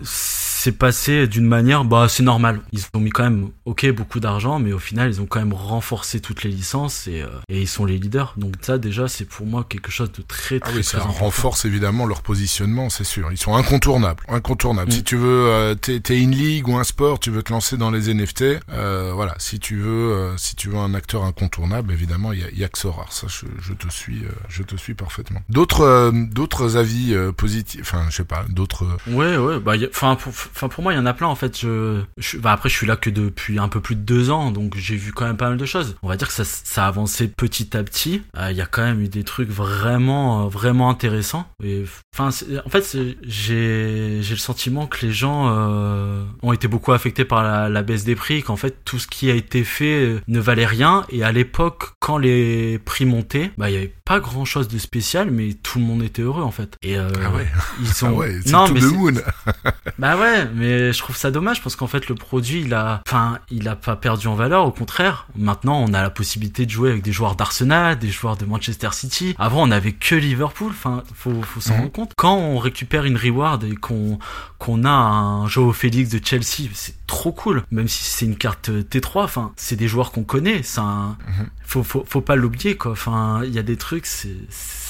c'est passé d'une manière, bah, c'est normal. Ils ont mis quand même, ok, beaucoup d'argent, mais au final, ils ont quand même renforcé toutes les licences et, euh, et ils sont les leaders. Donc ça, déjà, c'est pour moi quelque chose de très, Ah très, oui, très ça important. renforce évidemment leur positionnement, c'est sûr. Ils sont incontournables, incontournables. Mm. Si tu veux, euh, t'es t'es une ligue ou un sport, tu veux te lancer dans les NFT, euh, voilà. Si tu veux, euh, si tu veux un acteur incontournable, évidemment, il y a, y a que. Ça, je, je te suis, je te suis parfaitement. D'autres, d'autres avis positifs, enfin, je sais pas, d'autres. Ouais, ouais, bah, enfin, pour- enfin pour moi il y en a plein en fait. Je, je bah, après je suis là que depuis un peu plus de deux ans, donc j'ai vu quand même pas mal de choses. On va dire que ça, ça a avancé petit à petit. Euh, il y a quand même eu des trucs vraiment, euh, vraiment intéressants. Et enfin, en fait, j'ai, j'ai le sentiment que les gens euh, ont été beaucoup affectés par la, la baisse des prix, qu'en fait tout ce qui a été fait ne valait rien. Et à l'époque, quand les prix montaient, bah il y avait pas grand chose de spécial, mais tout le monde était heureux en fait. Et euh, ah ouais. ils ont. Ah ouais, non mais [laughs] bah ouais, mais je trouve ça dommage parce qu'en fait le produit il a, enfin il a pas perdu en valeur, au contraire. Maintenant on a la possibilité de jouer avec des joueurs d'Arsenal, des joueurs de Manchester City. Avant on avait que Liverpool. Enfin faut faut s'en mhm. rendre compte. Quand on récupère une reward et qu'on qu'on a un Joao Félix de Chelsea, c'est trop cool. Même si c'est une carte T3, enfin c'est des joueurs qu'on connaît. Un... Mhm. faut, faut faut pas l'oublier quoi. Enfin il y a des trucs c'est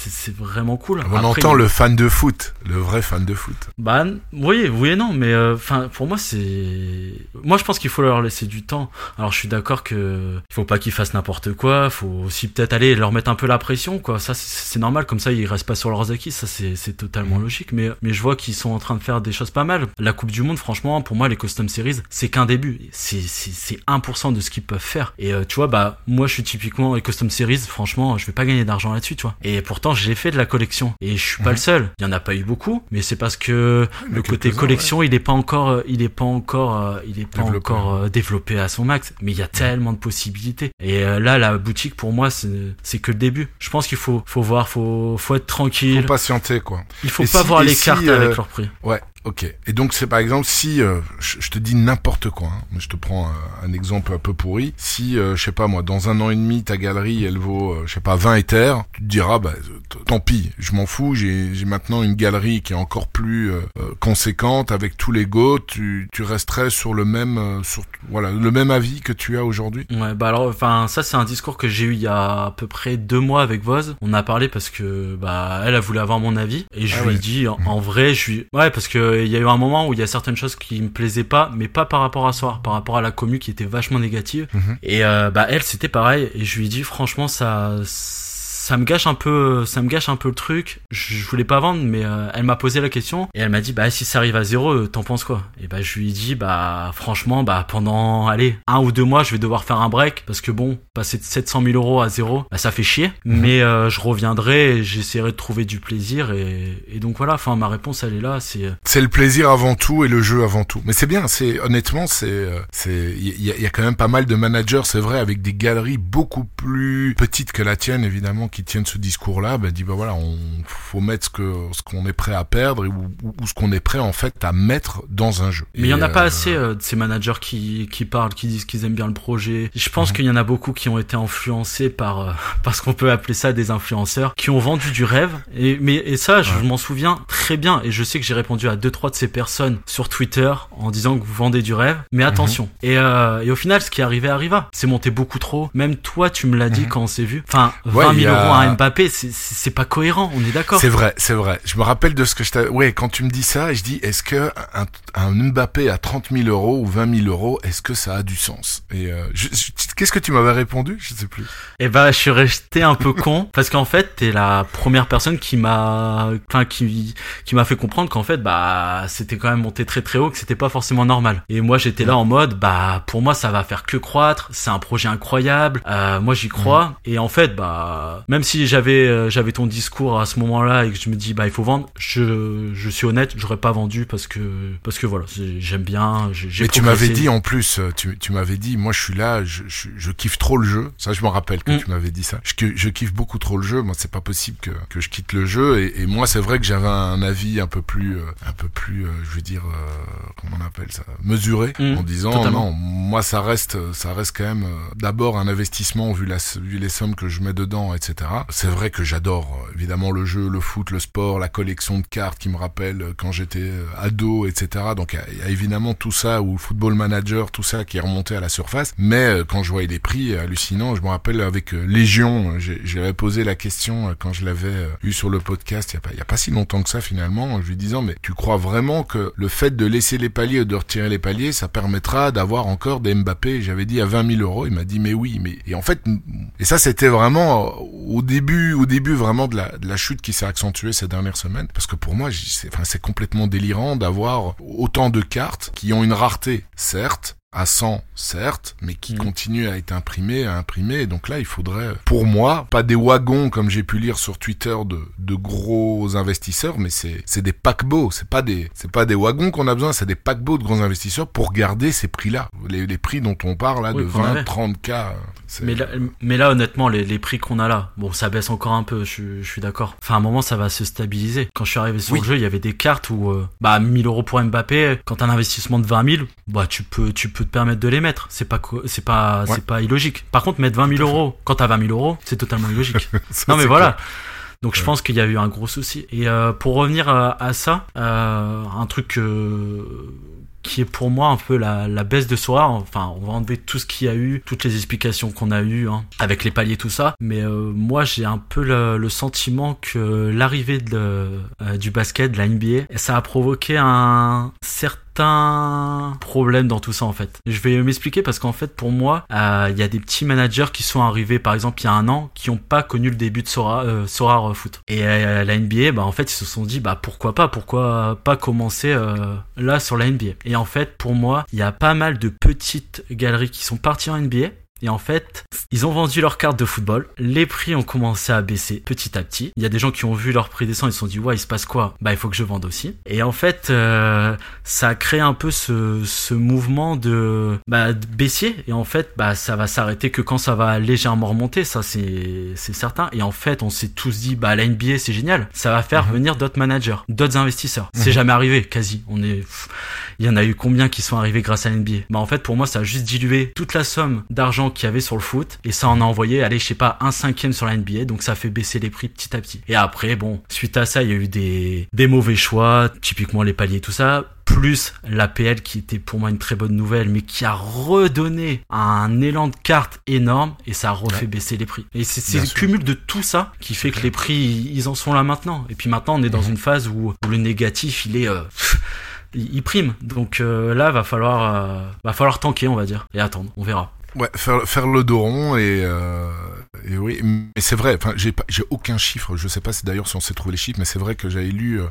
c'est vraiment cool. On entend le fan de foot, le vrai fan de foot. Bah oui, oui et non, mais euh, pour moi c'est, moi je pense qu'il faut leur laisser du temps. Alors je suis d'accord que il faut pas qu'ils fassent n'importe quoi, faut aussi peut-être aller leur mettre un peu la pression quoi. Ça c'est normal, comme ça ils restent pas sur leurs acquis, ça c'est totalement mmh. logique. Mais mais je vois qu'ils sont en train de faire des choses pas mal. La Coupe du Monde, franchement, pour moi les custom series c'est qu'un début, c'est c'est 1% de ce qu'ils peuvent faire. Et euh, tu vois bah moi je suis typiquement les custom series, franchement je vais pas gagner d'argent là-dessus, tu vois. Et pourtant j'ai fait de la collection et je suis pas le seul. Il y en a pas eu beaucoup, mais c'est parce que le côté collection, il est pas encore, euh, il est pas encore, euh, il est pas développé. encore euh, développé à son max. Mais il y a tellement de possibilités. Et là, la boutique pour moi, c'est que le début. Je pense qu'il faut, faut voir, faut, faut être tranquille. Faut patienter quoi. Il faut pas voir les cartes avec leur prix. Ouais. Ok. Et donc c'est par exemple si euh, je, te dis n'importe quoi, hein, je te prends euh, un, exemple un peu pourri. Si euh, je sais pas moi, dans un an et demi ta galerie elle vaut je sais pas 20 éthers, tu te diras bah tant pis, je m'en fous. J'ai maintenant une galerie qui est encore plus conséquente avec tous les go. Tu, tu resterais sur le même sur voilà le même avis que tu as aujourd'hui? Ouais bah alors enfin ça c'est un discours que j'ai eu il y a à peu près deux mois avec Voz. On a parlé parce que bah elle a voulu avoir mon avis et je ah lui ai dit en, en vrai je suis ouais parce que il y a eu un moment où il y a certaines choses qui me plaisaient pas, mais pas par rapport à soi, par rapport à la commu qui était vachement négative. Mhm. Et euh, bah elle, c'était pareil. Et je lui ai dit franchement ça ça me gâche un peu ça me gâche un peu le truc. Je, voulais pas vendre mais euh, elle m'a posé la question et elle m'a dit bah si ça arrive à zéro euh, t'en penses quoi? Et bah je lui ai dit bah franchement bah pendant allez un ou deux mois je vais devoir faire un break parce que bon passer de 700 000 euros à zéro bah ça fait chier. Mhm. mais euh, je reviendrai j'essaierai de trouver du plaisir et, et donc voilà. Enfin ma réponse elle est là c'est c'est le plaisir avant tout et le jeu avant tout. Mais c'est bien c'est honnêtement c'est c'est il y, y, a quand même pas mal de managers c'est vrai avec des galeries beaucoup plus petites que la tienne évidemment qui tiennent ce discours-là, bah, dit bah voilà, on faut mettre ce que ce qu'on est prêt à perdre ou, ce qu'on est prêt en fait à mettre dans un jeu. Mais il y en a pas euh, assez euh, de ces managers qui qui parlent, qui disent qu'ils aiment bien le projet. Je pense mhm. qu'il y en a beaucoup qui ont été influencés par euh, [laughs] parce qu'on peut appeler ça des influenceurs qui ont vendu du rêve. Et mais et ça, je m'en souviens très bien et je sais que j'ai répondu à deux trois de ces personnes sur Twitter en disant que vous vendez du rêve. Mais mhm. attention. Et et au final, ce qui est arrivé arriva. C'est monté beaucoup trop. Même toi, tu me l'as dit mhm. quand on s'est vu. Enfin, 20 000 euros un Mbappé, c'est pas cohérent, on est d'accord. C'est vrai, c'est vrai. Je me rappelle de ce que je t'avais... Ouais, quand tu me dis ça, je dis, est-ce que un, un, Mbappé à 30 000 euros ou 20 000 euros, est-ce que ça a du sens? Et euh, qu'est-ce que tu m'avais répondu? Je sais plus. Eh ben, je suis resté un peu con [laughs] parce qu'en fait, t'es la première personne qui m'a, enfin, qui qui m'a fait comprendre qu'en fait, bah, c'était quand même monté très très haut, que c'était pas forcément normal. Et moi, j'étais là en mode, bah, pour moi, ça va faire que croître. C'est un projet incroyable. Euh, moi, j'y crois. Et en fait, bah, même si j'avais euh, j'avais ton discours à ce moment-là et que je me dis bah il faut vendre, je je suis honnête, j'aurais pas vendu parce que parce que voilà, j'aime bien. Mais tu m'avais dit en plus, euh, tu, tu m'avais dit, moi je suis là, je, je, kiffe trop le jeu. Ça je me rappelle que mm. tu m'avais dit ça. Je, je kiffe beaucoup trop le jeu. Moi c'est pas possible que, que je quitte le jeu. Et, et moi c'est vrai que j'avais un avis un peu plus euh, un peu plus, je veux dire, comment on appelle ça, mesuré, mm. en disant non, moi ça reste ça reste quand même d'abord un investissement vu la vu les sommes que je mets dedans, etc c'est vrai que j'adore euh, évidemment le jeu, le foot, le sport, la collection de cartes qui me rappelle euh, quand j'étais euh, ado, etc. Donc il y, a évidemment tout ça, ou Football Manager, tout ça qui est remonté à la surface. Mais quand je voyais les prix hallucinants, je me rappelle avec Légion, j'avais posé la question quand je l'avais eu sur le podcast il y, a pas, a pas si longtemps que ça finalement, je lui disant mais tu crois vraiment que le fait de laisser les paliers ou de retirer les paliers, ça permettra d'avoir encore des Mbappé? J'avais dit à 20 000 euros, il m'a dit mais oui, mais et en fait et ça c'était vraiment au début, au début vraiment de la, de la chute qui s'est accentuée ces dernières semaines, parce que pour moi, c'est enfin, complètement délirant d'avoir autant de cartes qui ont une rareté, certes, à 100, certes, mais qui Mm. continue à être imprimé, à imprimer. Donc là, il faudrait, pour moi, pas des wagons comme j'ai pu lire sur Twitter de, de gros investisseurs, mais c'est des paquebots. C'est pas des c'est pas des wagons qu'on a besoin, c'est des paquebots de grands investisseurs pour garder ces prix-là, les, les prix dont on parle là Oui, de qu'on 20, avait. 30 k. Mais là, mais là, honnêtement, les, les prix qu'on a là, bon, ça baisse encore un peu, je, suis- je suis d'accord. Enfin, à un moment, ça va se stabiliser. Quand je suis arrivé sur Oui. le jeu, il y avait des cartes où, euh, bah, 1000 euros pour Mbappé, quand t'as un investissement de 20 000, bah, tu peux, tu peux te permettre de les mettre. C'est pas, c'est pas, Ouais. c'est pas illogique. Par contre, mettre 20 000 Tout à fait. euros, quand t'as 20 000 euros, c'est totalement illogique. [laughs] Non, mais voilà. Donc je Ouais. pense qu'il y a eu un gros souci. Et euh, pour revenir à, à ça, euh, un truc euh, qui est pour moi un peu la, baisse de Sora, enfin on va enlever tout ce qu'il y a eu, toutes les explications qu'on a eues, hein, avec les paliers, tout ça, mais euh, moi j'ai un peu le, sentiment que l'arrivée euh, du basket, de la NBA, ça a provoqué un certain problème dans tout ça en fait. Je vais m'expliquer parce qu'en fait pour moi, euh, il y a des petits managers qui sont arrivés par exemple il y a un an qui n'ont pas connu le début de Sora, euh, Sora Foot. Et euh, la NBA, bah en fait ils se sont dit bah pourquoi pas, pourquoi pas commencer euh, là sur la NBA. Et en fait pour moi, il y a pas mal de petites galeries qui sont parties en NBA et en fait, ils ont vendu leurs cartes de football. Les prix ont commencé à baisser petit à petit. Il y a des gens qui ont vu leur prix descendre. Ils se sont dit, ouais, il se passe quoi? Bah, il faut que je vende aussi. Et en fait, euh, ça a créé un peu ce, ce mouvement de, bah, de baissier. Et en fait, bah, ça va s'arrêter que quand ça va légèrement remonter. Ça, c'est, certain. Et en fait, on s'est tous dit, bah, la NBA, c'est génial. Ça va faire Mhm. venir d'autres managers, d'autres investisseurs. Mhm. C'est jamais arrivé, quasi. On est, il y en a eu combien qui sont arrivés grâce à la NBA Bah en fait pour moi ça a juste dilué toute la somme d'argent qu'il y avait sur le foot et ça en a envoyé allez je sais pas un cinquième sur la NBA donc ça fait baisser les prix petit à petit. Et après bon suite à ça il y a eu des des mauvais choix typiquement les paliers tout ça plus l'APL qui était pour moi une très bonne nouvelle mais qui a redonné un élan de cartes énorme et ça a refait Ouais. baisser les prix. Et c'est le sûr. cumul de tout ça qui fait que les prix ils en sont là maintenant. Et puis maintenant on est dans Mhm. une phase où, où le négatif il est euh, [laughs] il il prime. Donc euh, là, va falloir, euh, va falloir tanker, on va dire, et attendre. On verra. Ouais, faire, faire le dos et, euh, et oui, mais c'est vrai. Enfin, j'ai pas, j'ai aucun chiffre. Je sais pas si d'ailleurs si on sait trouver les chiffres, mais c'est vrai que j'avais lu, euh,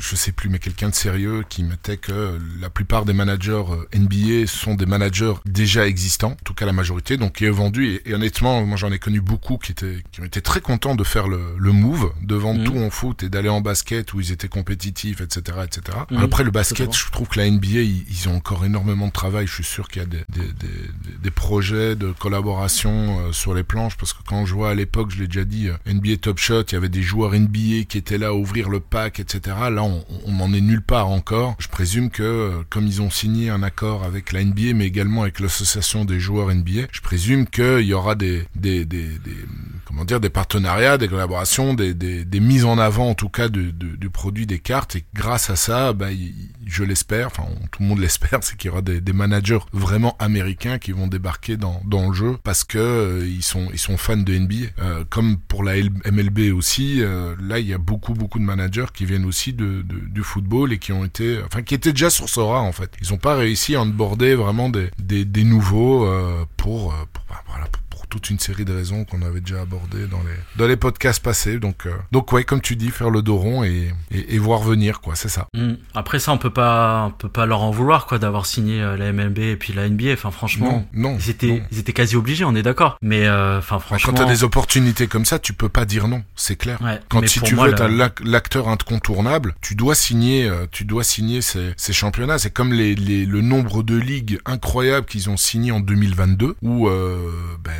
je- sais plus, mais quelqu'un de sérieux qui mettait que la plupart des managers euh, NBA sont des managers déjà existants, en tout cas la majorité, donc qui est vendu. Et, et honnêtement, moi j'en ai connu beaucoup qui étaient, qui ont été très contents de faire le, le move, de vendre Mhm. tout en foot et d'aller en basket où ils étaient compétitifs, etc., etc. Mhm, Après le basket, je trouve que la NBA, ils, ils ont encore énormément de travail. Je suis sûr qu'il y a des, des, des, des- des projets de collaboration euh, sur les planches parce que quand je vois à l'époque, je l'ai déjà dit, euh, NBA Top Shot, il y avait des joueurs NBA qui étaient là à ouvrir le pack, etc. Là, on, on en est nulle part encore. Je présume que euh, comme ils ont signé un accord avec la NBA, mais également avec l'association des joueurs NBA, je présume qu'il y aura des, des, des, comment dire, des partenariats, des collaborations, des, des, mises en avant en tout cas du, du, du produit des cartes. Et grâce à ça, bah, je l'espère, enfin tout le monde [laughs] l'espère, c'est qu'il y aura des, des managers vraiment américains qui vont débarquer dans, dans le jeu parce que euh, ils sont ils sont fans de NBA. Euh, comme pour la MLB aussi, euh, là il y a beaucoup beaucoup de managers qui viennent aussi du football et qui ont été, enfin qui étaient déjà sur Sora en fait. Ils ont pas réussi à onboarder vraiment des, nouveaux euh, pour, bah, pour toute une série de raisons qu'on avait déjà abordées dans les dans les podcasts passés. Donc euh, donc ouais, comme tu dis, faire le dos rond et, et, et voir venir quoi, c'est ça. Hmm. Après ça, on peut pas, on peut pas leur en vouloir quoi d'avoir signé euh, la MLB et puis la NBA. Enfin franchement, Non, non. ils étaient, non. ils étaient quasi obligés. On est d'accord. Mais euh, enfin Enfin, franchement, Quand t'as des opportunités comme ça, tu peux pas dire non, c'est clair. ouais. Quand si tu moi, veux être l'ac- l'acteur incontournable, tu dois signer, euh, tu dois signer ces, ces championnats. C'est comme les, les- le nombre de ligues incroyables qu'ils ont signé en 2022, où euh, ben,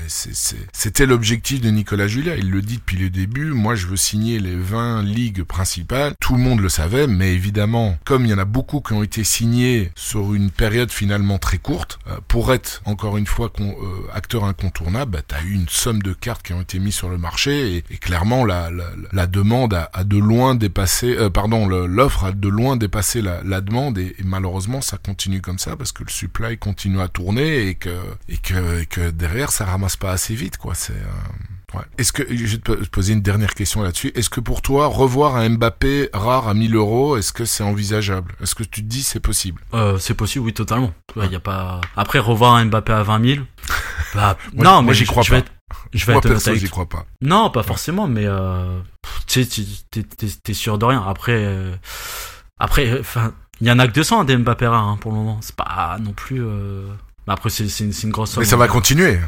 c'était l'objectif de Nicolas Julia. Il le dit depuis le début. Moi, je veux signer les 20 ligues principales. Tout le monde le savait, mais évidemment, comme il y en a beaucoup qui ont été signés sur une période finalement très courte, euh, pour être encore une fois euh, acteur incontournable, bah, tu as eu une somme de cartes qui ont été mises sur le marché et, et clairement la, la, la demande a, a de loin dépassé, euh, pardon, l'offre a de loin dépassé la, la demande et, et malheureusement ça continue comme ça parce que le supply continue à tourner et que et que, et que derrière ça ramasse pas assez vite quoi. C'est euh, Ouais. Est-ce que, je vais te po- poser une dernière question là-dessus. Est-ce que pour toi, revoir un Mbappé rare à 1000 euros, est-ce que c'est envisageable? Est-ce que tu te dis c'est possible? Euh, c'est possible, oui, totalement. Il y a pas. Après revoir un Mbappé à 20 000. [laughs] Bah, Moi, non, moi, j'y je- crois je vais pas. être- Je vais Moi être perso, avec j'y crois pas. Non, pas forcément, mais euh, tu sais, t'es- sûr de rien. Après, euh, après, enfin, il y en a que 200 des Mbappé rares, hein, pour le moment. C'est pas non plus. euh, mais après, c'est une, une grosse somme. Mais ça va continuer.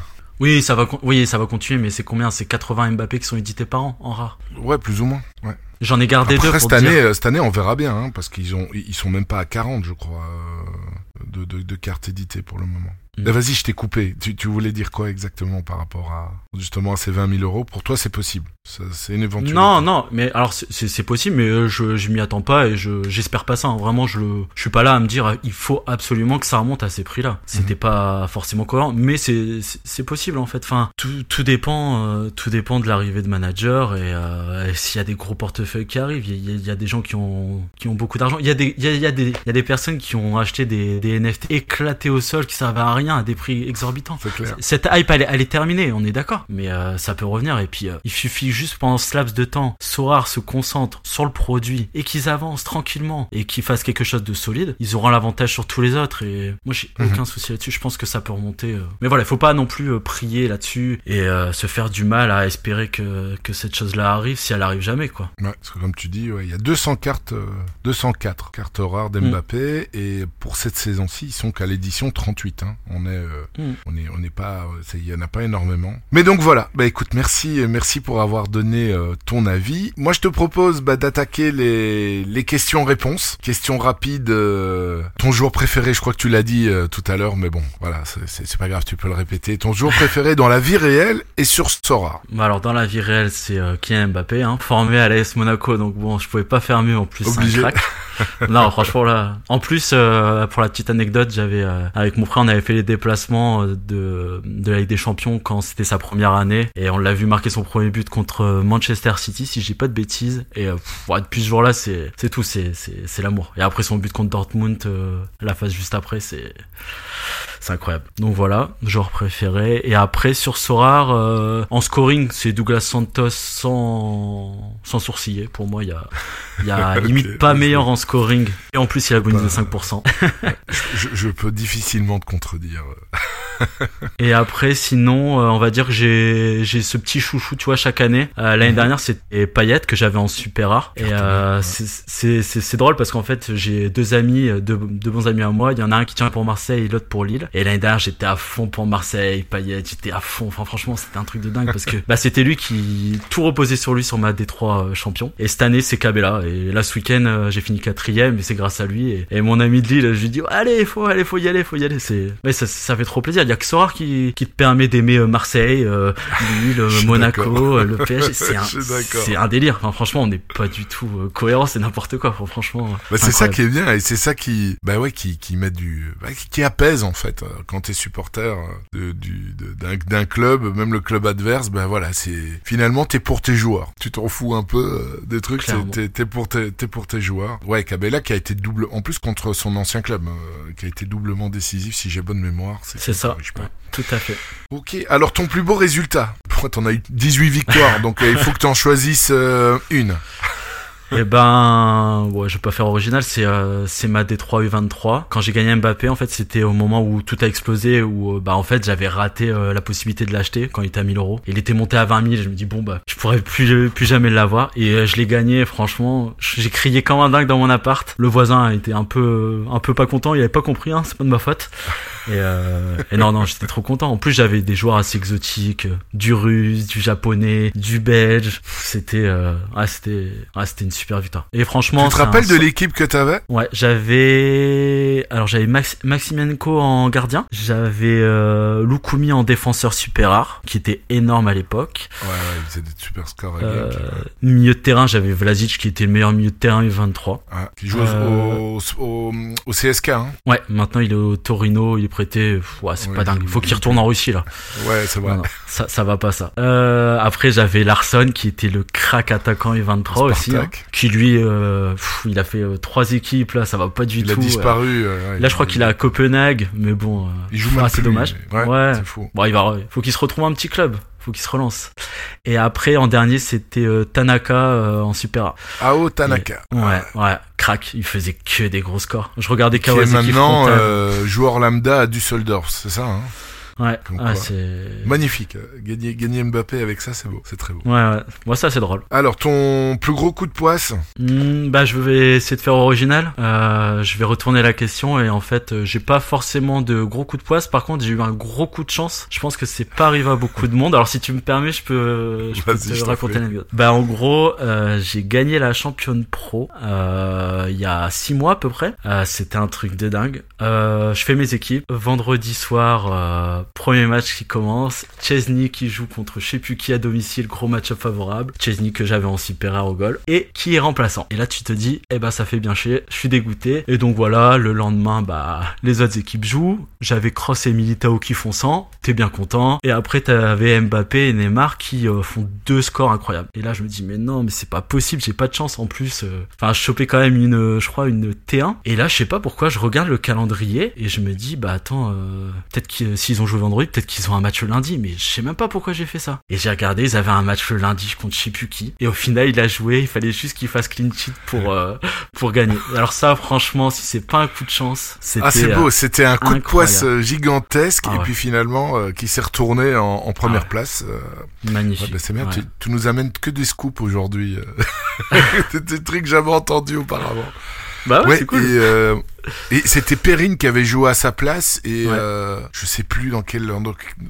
Oui, ça va, oui, ça va continuer, mais c'est combien? C'est 80 Mbappé qui sont édités par an en rare? Ouais, plus ou moins. Ouais. J'en ai gardé deux Après, pour cette te année, euh, cette année, on verra bien, hein, parce qu'ils ont, ils sont même pas à 40, je crois, euh, de, de, de cartes éditées pour le moment. Mm. Eh, Vas-y, je t'ai coupé. Tu, tu voulais dire quoi exactement par rapport à justement à ces 20 000 euros? Pour toi, c'est possible. C'est une éventualité. Non, non, mais alors c'est- possible, mais euh, je, je m'y attends pas et je j'espère pas ça. hein. Vraiment, je le, je suis pas là à me dire il faut absolument que ça remonte à ces prix-là. C'était pas forcément cohérent, mais c'est c'est- possible en fait. Enfin, tout tout dépend, euh, tout dépend de l'arrivée de manager et, euh, et s'il y a des gros portefeuilles qui arrivent. Il y, a- il y a des gens qui ont qui ont beaucoup d'argent. Il y a des il y a, y des il y a des personnes qui ont acheté des des NFT éclatés au sol qui servaient à rien à des prix exorbitants. Clair. Cette hype, elle, est- elle est terminée, on est d'accord. Mais euh, ça peut revenir. Et puis, euh, il suffit juste pendant ce laps de temps, Sorar se concentre sur le produit et qu'ils avancent tranquillement et qu'ils fassent quelque chose de solide. Ils auront l'avantage sur tous les autres. Et moi, j'ai Mhm. aucun souci là-dessus. Je pense que ça peut remonter. euh. Mais voilà, il faut pas non plus prier là-dessus et se faire du mal à espérer que, que cette chose-là arrive si elle arrive jamais, quoi. Ouais, parce que comme tu dis, ouais, il y a 200 cartes, euh, 204 cartes rares d'Mbappé, et pour cette saison-ci, ils sont qu'à l'édition 38. Hein. On est, euh, Mm. on est, on n'est pas, euh, c'est- il y en a pas énormément. Mais donc voilà. Bah écoute, merci, euh, merci pour avoir donné euh, ton avis. Moi, je te propose bah, d'attaquer les, les questions-réponses, questions rapides. euh, ton joueur préféré, je crois que tu l'as dit euh, tout à l'heure, mais bon, voilà, c'est- pas grave, tu peux le répéter. Ton joueur préféré dans la vie réelle et sur Sora. Bah alors dans la vie réelle c'est euh, Kylian Mbappé hein, formé à l'AS Monaco donc bon je pouvais pas faire mieux en plus Obligé. [laughs] [laughs] non franchement là en plus euh, pour la petite anecdote j'avais euh, avec mon frère on avait fait les déplacements euh, de de la Ligue des Champions quand c'était sa première année. Et on l'a vu marquer son premier but contre Manchester City si dis pas de bêtises. Et pff, ouais, depuis ce jour-là c'est c'est tout c'est c'est c'est l'amour. Et après son but contre Dortmund la phase juste après c'est c'est incroyable. Donc voilà, joueur préféré. Et après, sur Sorar, euh, en scoring, c'est Douglas Santos sans, sans sourciller. Pour moi, il y a, il y a [laughs] limite pas meilleur en scoring. Et en plus, il a bonusé [laughs] 5%. Je, je peux difficilement te contredire. [laughs] Et après, sinon, euh, on va dire que j'ai, j'ai ce petit chouchou, tu vois, chaque année. Euh, l'année Mhm. dernière, c'était Payet que j'avais en super rare. Et euh, ouais. c'est, c'est, drôle parce qu'en fait, j'ai deux amis, deux, deux bons amis à moi. Il y en a un qui tient pour Marseille et l'autre pour Lille. Et l'année dernière, j'étais à fond pour Marseille, Payet, j'étais à fond. Enfin, franchement, c'était un truc de dingue parce que [laughs] bah, c'était lui qui tout reposait sur lui sur ma D3 euh, champion. Et cette année, c'est Cabella. Et là, ce week-end, j'ai fini quatrième et c'est grâce à lui. Et, et mon ami de Lille, je lui dis, allez, faut, allez, faut y aller, faut y aller. C'est, mais ça, ça fait trop plaisir. Il y a que Sorar qui, qui te permet d'aimer euh, Marseille, euh, Lille, euh, Monaco, le PSG. [laughs] C'est un, c'est délire. Enfin, franchement, on n'est pas du tout cohérent. C'est n'importe quoi. Franchement. Bah, c'est ça qui est bien et c'est ça qui, bah ouais, qui, qui met du, bah, qui, apaise en fait quand t'es supporter de, du, d'un, club, même le club adverse, bah voilà, c'est finalement t'es pour tes joueurs. Tu t'en fous un peu des trucs, t'es, t'es pour tes, t'es pour tes joueurs. Ouais, Cabella qui a été double, en plus contre son ancien club, euh, qui a été doublement décisif si j'ai bonne mémoire. C'est ça. Tout à fait. Ok, alors ton plus beau résultat Pourquoi t'en as eu 18 victoires, donc euh, il faut que t'en choisisses euh, une. Eh ben, ouais, je vais pas faire original, c'est euh, c'est ma D3 U23. Quand j'ai gagné Mbappé, en fait, c'était au moment où tout a explosé, où euh, bah en fait j'avais raté euh, la possibilité de l'acheter quand il était à 1000 euros. Il était monté à 20 000, je me dis bon bah je pourrais plus plus jamais l'avoir et je l'ai gagné. Franchement, j'ai crié comme un dingue dans mon appart. Le voisin été un peu un peu pas content, il avait pas compris, hein, c'est pas de ma faute. Et, euh, et non non, j'étais trop content. En plus j'avais des joueurs assez exotiques, euh, du russe, du japonais, du belge. C'était euh, ouais, c'était ouais, c'était une super victoire. Et franchement, Tu te un rappelles de l'équipe que t'avais? Ouais, j'avais alors j'avais Max... Maximenko en gardien, j'avais euh, Lukumi en défenseur super rare qui était énorme à l'époque. Ouais, ouais, il faisait des super scores à Euh, Genk. milieu de terrain, j'avais Vlasic qui était le meilleur milieu de terrain U23. Ah, qui joue euh, au, au, au CSK, hein Ouais, maintenant il est au Torino, il est prêté. Ouais, c'est pas dingue. Il faut il- qu'il retourne en Russie là. Ouais, c'est vrai. Non, non, ça, ça va pas ça. Euh, après j'avais Larson qui était le crack attaquant U23 aussi, hein, qui lui, euh, pff, il a fait euh, trois équipes là, ça va pas du Il a tout. euh. disparu. euh, ouais, Là je crois qu'il est à Copenhague, mais bon, Il joue ah, même c'est dommage. Ouais. c'est fou. Bon, il va, faut qu'il se retrouve un petit club. Faut qu'il se relance. Et après, en dernier, c'était euh, Tanaka euh, en Super A. Ao Tanaka. Ouais, ouais, crack. Il faisait que des gros scores. Je regardais Qui est Kawasaki maintenant euh, joueur lambda à Düsseldorf, c'est ça hein? Ouais, c'est. Magnifique. Gagner, gagner Mbappé avec ça, c'est beau. C'est très beau. Ouais, ouais. Moi, ça, c'est drôle. Alors, ton plus gros coup de poisse Hmm, bah, je vais essayer de faire original. Euh, je vais retourner la question et en fait, euh, j'ai pas forcément de gros coups de poisse. Par contre, j'ai eu un gros coup de chance. Je pense que c'est pas arrivé à beaucoup de monde. Alors, si tu me permets, je peux, je peux te je raconter l'anecdote. Bah, en gros, euh, j'ai gagné la championne pro euh, il y a six mois à peu près. Euh, C'était un truc de dingue. Euh, je fais mes équipes. Vendredi soir, euh, premier match qui commence. Chesney qui joue contre je sais plus qui à domicile, gros match-up favorable. Chesney que j'avais en super au goal. Et qui est remplaçant. Et là, tu te dis, eh ben, ça fait bien chier. Je suis dégoûté. Et donc voilà, le lendemain, bah, les autres équipes jouent. J'avais Cross et Militao qui font 100. T'es bien content. Et après, t'avais Mbappé et Neymar qui euh, font deux scores incroyables. Et là, je me dis, mais non, mais c'est pas possible. J'ai pas de chance en plus. euh. Enfin, je chopais quand même une, je crois, une T1. Et là, je sais pas pourquoi, je regarde le calendrier et je me dis, bah attends, euh, peut-être que s'ils ont joué vendredi, peut-être qu'ils ont un match le lundi. Mais je sais même pas pourquoi j'ai fait ça. Et j'ai regardé, ils avaient un match le lundi contre je sais plus qui. Et au final, il a joué. Il fallait juste qu'il fasse clean sheet pour euh, pour gagner. Alors ça, franchement, si c'est pas un coup de chance, c'était. Ah, c'est euh, beau. C'était un coup de poisse euh, gigantesque Ah et ouais. puis finalement euh, qui s'est retourné en, en première Ah ouais. place. magnifique. Ouais, bah, c'est bien, tu, tu nous amènes que des scoops aujourd'hui. [laughs] des trucs que j'avais entendus auparavant. Bah ouais, Ouais, c'est cool. Et, euh, et c'était Perrine qui avait joué à sa place et Ouais. euh, je sais plus dans quelle dans,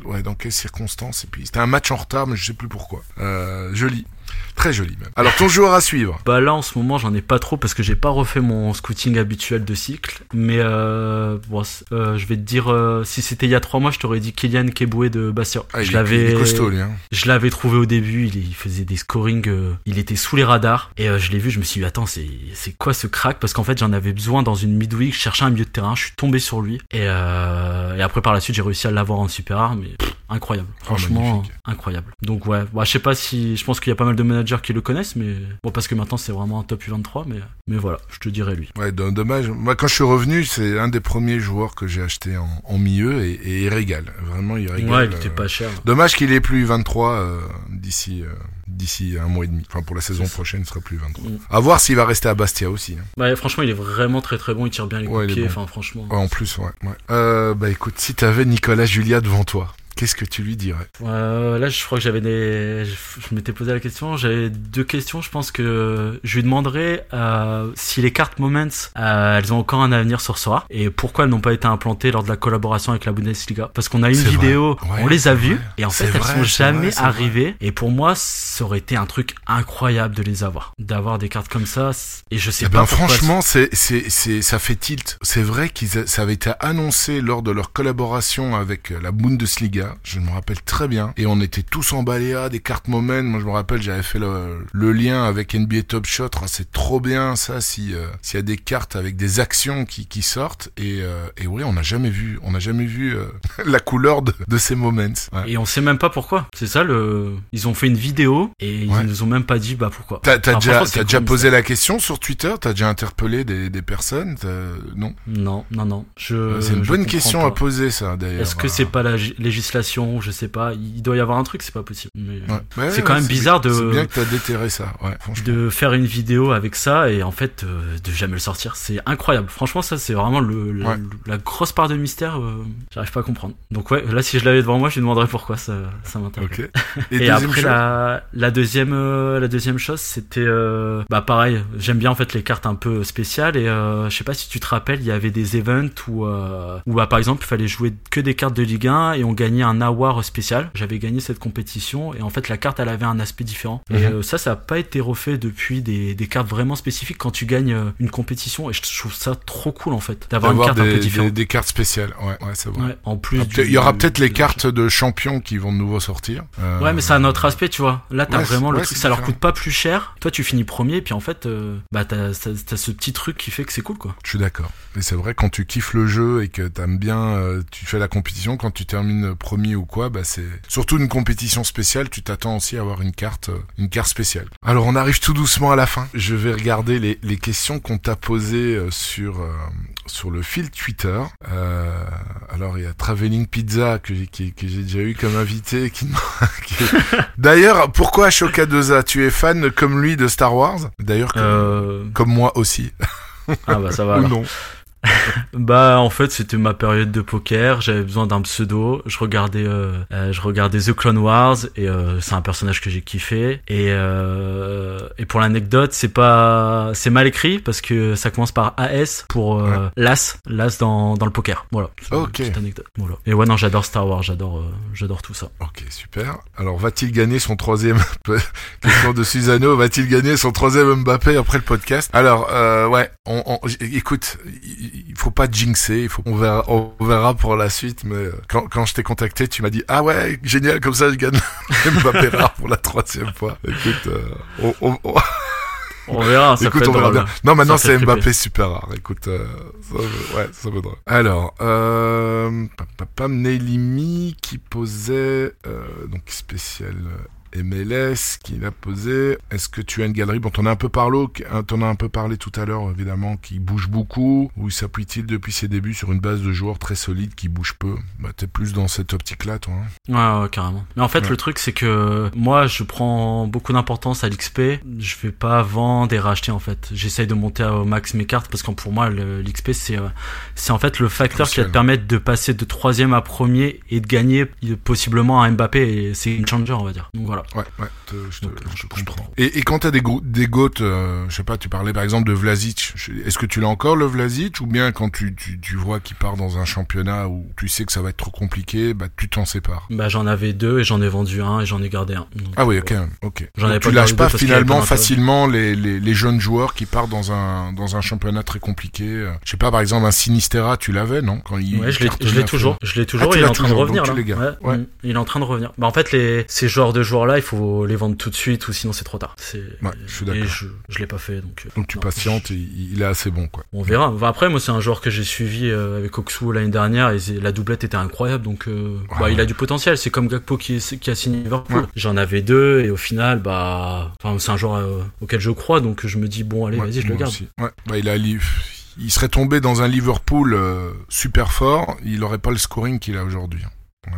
ouais, dans quelles circonstances. Et puis c'était un match en retard, mais je sais plus pourquoi. Euh, joli, très joli même. Alors ton joueur à suivre. Bah là en ce moment j'en ai pas trop parce que j'ai pas refait mon scouting habituel de cycle. Mais euh, bon, euh, je vais te dire euh, si c'était il y a trois mois je t'aurais dit Kylian Keboué de Bastia. Ah, je l'avais est costaud lui. Hein. je l'avais trouvé au début, il, il faisait des scorings, euh, il était sous les radars et euh, je l'ai vu, je me suis dit attends c'est c'est quoi ce crack? Parce qu'en fait j'en avais besoin dans une midweek, je cherchais un milieu de terrain, je suis tombé sur lui et, euh, et après par la suite j'ai réussi à l'avoir en super rare mais pff, incroyable, Oh, franchement incroyable. Donc ouais, bah, je sais pas si je pense qu'il y a pas mal de managers qui le connaissent mais bon parce que maintenant c'est vraiment un top U23 mais mais voilà, je te dirais lui. Ouais, do- dommage. Moi, quand je suis revenu, c'est un des premiers joueurs que j'ai acheté en, en milieu et, et il régale. Vraiment, il régale. Ouais, il était euh, pas cher. Dommage qu'il ait plus 23 euh, d'ici euh, d'ici un mois et demi. Enfin, pour la saison prochaine, il sera plus 23. Mm. À voir s'il va rester à Bastia aussi. hein. Ouais, franchement, il est vraiment très très bon, il tire bien les Ouais, coups de il est pied, bon. enfin franchement. Ouais, en plus, ouais. ouais. Euh, bah écoute, si t'avais Nicolas Julia devant toi, qu'est-ce que tu lui dirais? Euh, là, je crois que j'avais des. Je, m'étais posé la question. J'avais deux questions. Je pense que je lui demanderais euh, si les cartes Moments, euh, elles ont encore un avenir sur Sora et pourquoi elles n'ont pas été implantées lors de la collaboration avec la Bundesliga. Parce qu'on a une vidéo. Ouais, on les a vues vrai. et en fait elles vrai, sont jamais vrai, arrivées. Et pour moi, ça aurait été un truc incroyable de les avoir, d'avoir des cartes comme ça. Et je sais Eh pas. ben, franchement, c'est, c'est, c'est, ça fait tilt. C'est vrai qu'ils, ça avait été annoncé lors de leur collaboration avec euh, la Bundesliga. Je me rappelle très bien. Et on était tous emballés, ah, des cartes moment. Moi, je me rappelle, j'avais fait le, le lien avec NBA Top Shot. Ah, c'est trop bien, ça, si, euh, s'il y a des cartes avec des actions qui, qui sortent. Et, euh, et oui, on n'a jamais vu, on n'a jamais vu euh, [laughs] la couleur de, de ces moments. Ouais. Et on sait même pas pourquoi. C'est ça le. Ils ont fait une vidéo et Ouais. ils nous ont même pas dit bah pourquoi. T'as, Enfin, déjà, t'as déjà cool, posé ça. la question sur Twitter? T'as déjà interpellé des, des personnes? Non? Non, non, non. Je. C'est une bonne question pas. à poser, ça, d'ailleurs. Est-ce que c'est pas la gi- législation Je sais pas. Il doit y avoir un truc, c'est pas possible. Mais Ouais. Ouais, c'est ouais, quand même bizarre de- C'est bien que t'as déterré ça, ouais, franchement. de faire une vidéo avec ça et en fait euh, de jamais le sortir, c'est incroyable. Franchement, ça c'est vraiment le, la, grosse part de mystère. euh, J'arrive pas à comprendre. Donc ouais, là si je l'avais devant moi, je lui demanderais pourquoi ça, ça m'intéresse. [laughs] Et, après la, la deuxième euh, la deuxième chose c'était euh, bah pareil j'aime bien en fait les cartes un peu spéciales et euh, je sais pas si tu te rappelles il y avait des events où euh, où bah, par exemple il fallait jouer que des cartes de Ligue 1 et on gagnait un award spécial j'avais gagné cette compétition et en fait la carte elle avait un aspect différent et Mhm. euh, ça ça a pas été refait depuis des, des cartes vraiment spécifiques quand tu gagnes euh, une compétition et je trouve ça trop cool en fait d'avoir une carte un peu des, différente des, des cartes spéciales, ouais, ouais, c'est vrai. Ouais, en plus Il y aura peut-être les cartes de champions qui vont de nouveau sortir. Euh, Ouais, mais c'est un autre aspect, tu vois. Là, t'as Ouais, vraiment le truc, ça leur coûte pas plus cher. Toi, tu finis premier, puis en fait, euh, bah, t'as, t'as, t'as ce petit truc qui fait que c'est cool, quoi. Je suis d'accord. Et c'est vrai, quand tu kiffes le jeu et que t'aimes bien, euh, tu fais la compétition, quand tu termines premier ou quoi, bah c'est surtout une compétition spéciale, tu t'attends aussi à avoir une carte, euh, une carte spéciale. Alors on arrive tout doucement à la fin. Je vais regarder les, les questions qu'on t'a posées euh, sur euh, sur le fil Twitter. Euh, alors il y a Traveling Pizza que j'ai qui- que j'ai déjà eu comme invité. Qui, [laughs] qui- D'ailleurs, pourquoi Ashoka Doza Tu es fan comme lui de Star Wars? D'ailleurs, comme, Euh... comme moi aussi. Ah, bah, ça va. [laughs] Ou alors. non [laughs] Bah en fait c'était ma période de poker, j'avais besoin d'un pseudo, je regardais euh, euh, je regardais The Clone Wars et euh, c'est un personnage que j'ai kiffé et euh, et pour l'anecdote, c'est pas c'est mal écrit parce que ça commence par AS pour euh, l'as, l'as dans dans le poker. Voilà. Une Ok. petite anecdote. Voilà. Et ouais non, j'adore Star Wars, j'adore j'adore tout ça. Ok, super. Alors, va-t-il gagner son troisième [laughs] question de Susano Va-t-il gagner son troisième Mbappé après le podcast? Alors, euh, ouais, on, on- écoute, il faut pas jinxer. Il faut, on verra, on verra pour la suite. Mais euh, quand, quand je t'ai contacté, tu m'as dit ah ouais, génial, comme ça je gagne [laughs] Mbappé rare pour la troisième fois. Écoute, euh, on, on- on- On verra, ça écoute, on verra bien. Non, maintenant c'est. Mbappé super rare. Écoute, euh, ça, veut- ouais, ça vaudra. Alors, euh, pam, Nelimi qui posait euh, donc spécial MLS qui l'a posé. Est-ce que tu as une galerie? Bon, t'en as un peu parlé, hein, t'en as un peu parlé tout à l'heure, évidemment, qui bouge beaucoup. Où s'appuie-t-il depuis ses débuts sur une base de joueurs très solide qui bouge peu? Bah, t'es plus dans cette optique-là, toi. hein Ouais, ouais, carrément. Mais en fait, Ouais. le truc, c'est que moi, je prends beaucoup d'importance à l'XP. Je vais pas vendre et racheter, en fait. J'essaye de monter au max mes cartes parce que pour moi, l'XP, c'est, euh, c'est en fait le facteur qui va te permettre de passer de troisième à premier et de gagner possiblement un Mbappé. Et c'est une changer, on va dire. Donc voilà. Ouais, ouais, te- je te, Donc, je te je comprends. prends. Et, et quand t'as des, des goats, euh, je sais pas, tu parlais par exemple de Vlasic. Est-ce que tu l'as encore le Vlasic ou bien quand tu, tu, tu vois qu'il part dans un championnat où tu sais que ça va être trop compliqué, bah tu t'en sépares? Bah, j'en avais deux et j'en ai vendu un et j'en ai gardé un. Donc, Ah oui, euh, ok, ok. J'en avais pas tu gardé lâches pas finalement pas facilement les, les, les jeunes joueurs qui partent dans un dans un championnat très compliqué. euh. Je sais pas, par exemple un Sinistera, tu l'avais non? Quand il Ouais, je l'ai, toujours. Je l'ai toujours. tu il est en train de revenir là. Ouais. mm, il est en train de revenir. Bah en fait, les ces genres de joueurs là, il faut les vendre tout de suite ou sinon c'est trop tard. C'est. Ouais, je suis d'accord. Et je, je l'ai pas fait donc. euh, Donc tu non. patientes, et il est assez bon quoi. On verra. Enfin, après, moi, c'est un joueur que j'ai suivi euh, avec Oxu l'année dernière et la doublette était incroyable. Donc, euh, Ah bah, il a du potentiel. C'est comme Gakpo qui, est- qui a signé Liverpool. J'en avais deux et au final, bah, enfin, c'est un joueur euh, auquel je crois. Donc, je me dis bon, allez, vas-y, je le garde. aussi. Ouais, bah, il a li- il serait tombé dans un Liverpool euh, super fort, il aurait pas le scoring qu'il a aujourd'hui. Euh,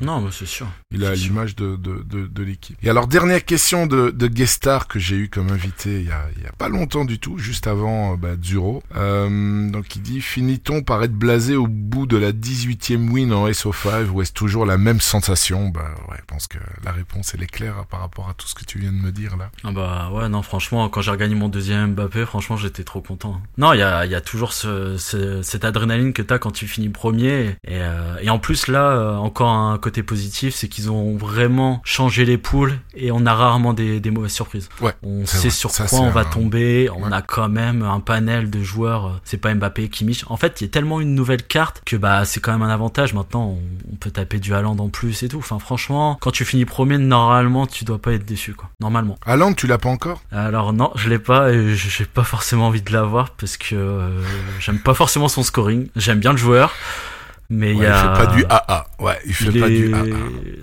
Non, mais c'est sûr. il a l'image de, de, de, de l'équipe. Et alors, dernière question de, de Guestar que j'ai eu comme invité il y, a, il y a pas longtemps du tout, juste avant euh, bah, Zuro. Euh, donc il dit, finit-on par être blasé au bout de la 18e win en SO5 ou est-ce toujours la même sensation? Bah ouais, je pense que la réponse elle est claire hein, par rapport à tout ce que tu viens de me dire là. Ah bah ouais non franchement quand j'ai regagné mon deuxième Mbappé franchement j'étais trop content. Non il y a, y a toujours ce, ce- cette adrénaline que t'as quand tu finis premier et, euh, et en plus là euh, encore un côté positif c'est qu'ils ont vraiment changé les poules et on a rarement des, des mauvaises surprises. Ouais, On sait vrai. sur Ça, quoi on va un- tomber, on a quand même un panel de joueurs, euh, c'est pas Mbappé, Kimmich. En fait il y a tellement une nouvelle carte que bah c'est quand même un avantage maintenant on, on peut taper du Haaland en plus et tout. Enfin franchement quand tu finis premier normalement tu dois pas être déçu quoi. Normalement. Alan, tu l'as pas encore? Alors non, je l'ai pas et j'ai pas forcément envie de l'avoir parce que euh, j'aime pas forcément son scoring. J'aime bien le joueur, mais il y a. Il fait pas du AA. Ouais, il fait il pas est- du AA.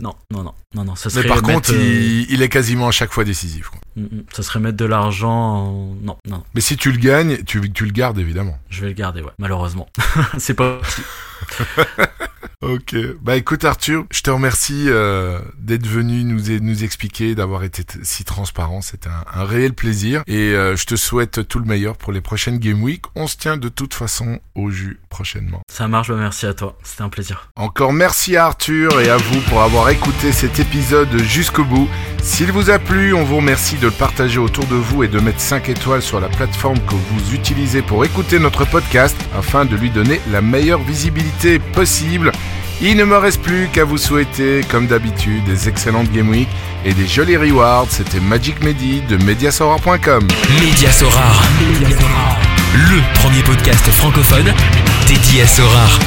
Non, non, non, non, non. Ça Mais par mettre, contre, euh, il, il est quasiment à chaque fois décisif. quoi. mm, mm, ça serait mettre de l'argent. en- Non, non, Mais si tu le gagnes, tu, tu le gardes évidemment. je vais le garder, ouais. Malheureusement, [laughs] c'est pas. [laughs] Ok. Bah écoute Arthur, je te remercie euh, d'être venu nous, nous expliquer, d'avoir été si transparent. C'était un, un réel plaisir. Et euh, je te souhaite tout le meilleur pour les prochaines Game Week. On se tient de toute façon au jus prochainement. Ça marche, bah merci à toi. C'était un plaisir. Encore merci à Arthur et à vous pour avoir écouté cet épisode jusqu'au bout. S'il vous a plu, on vous remercie de le partager autour de vous et de mettre 5 étoiles sur la plateforme que vous utilisez pour écouter notre podcast afin de lui donner la meilleure visibilité possible. Il ne me reste plus qu'à vous souhaiter, comme d'habitude, des excellentes Game Week et des jolis rewards. C'était Magic Medi de Mediasauror.com. Média Sorare. Le premier podcast francophone dédié à Sorare.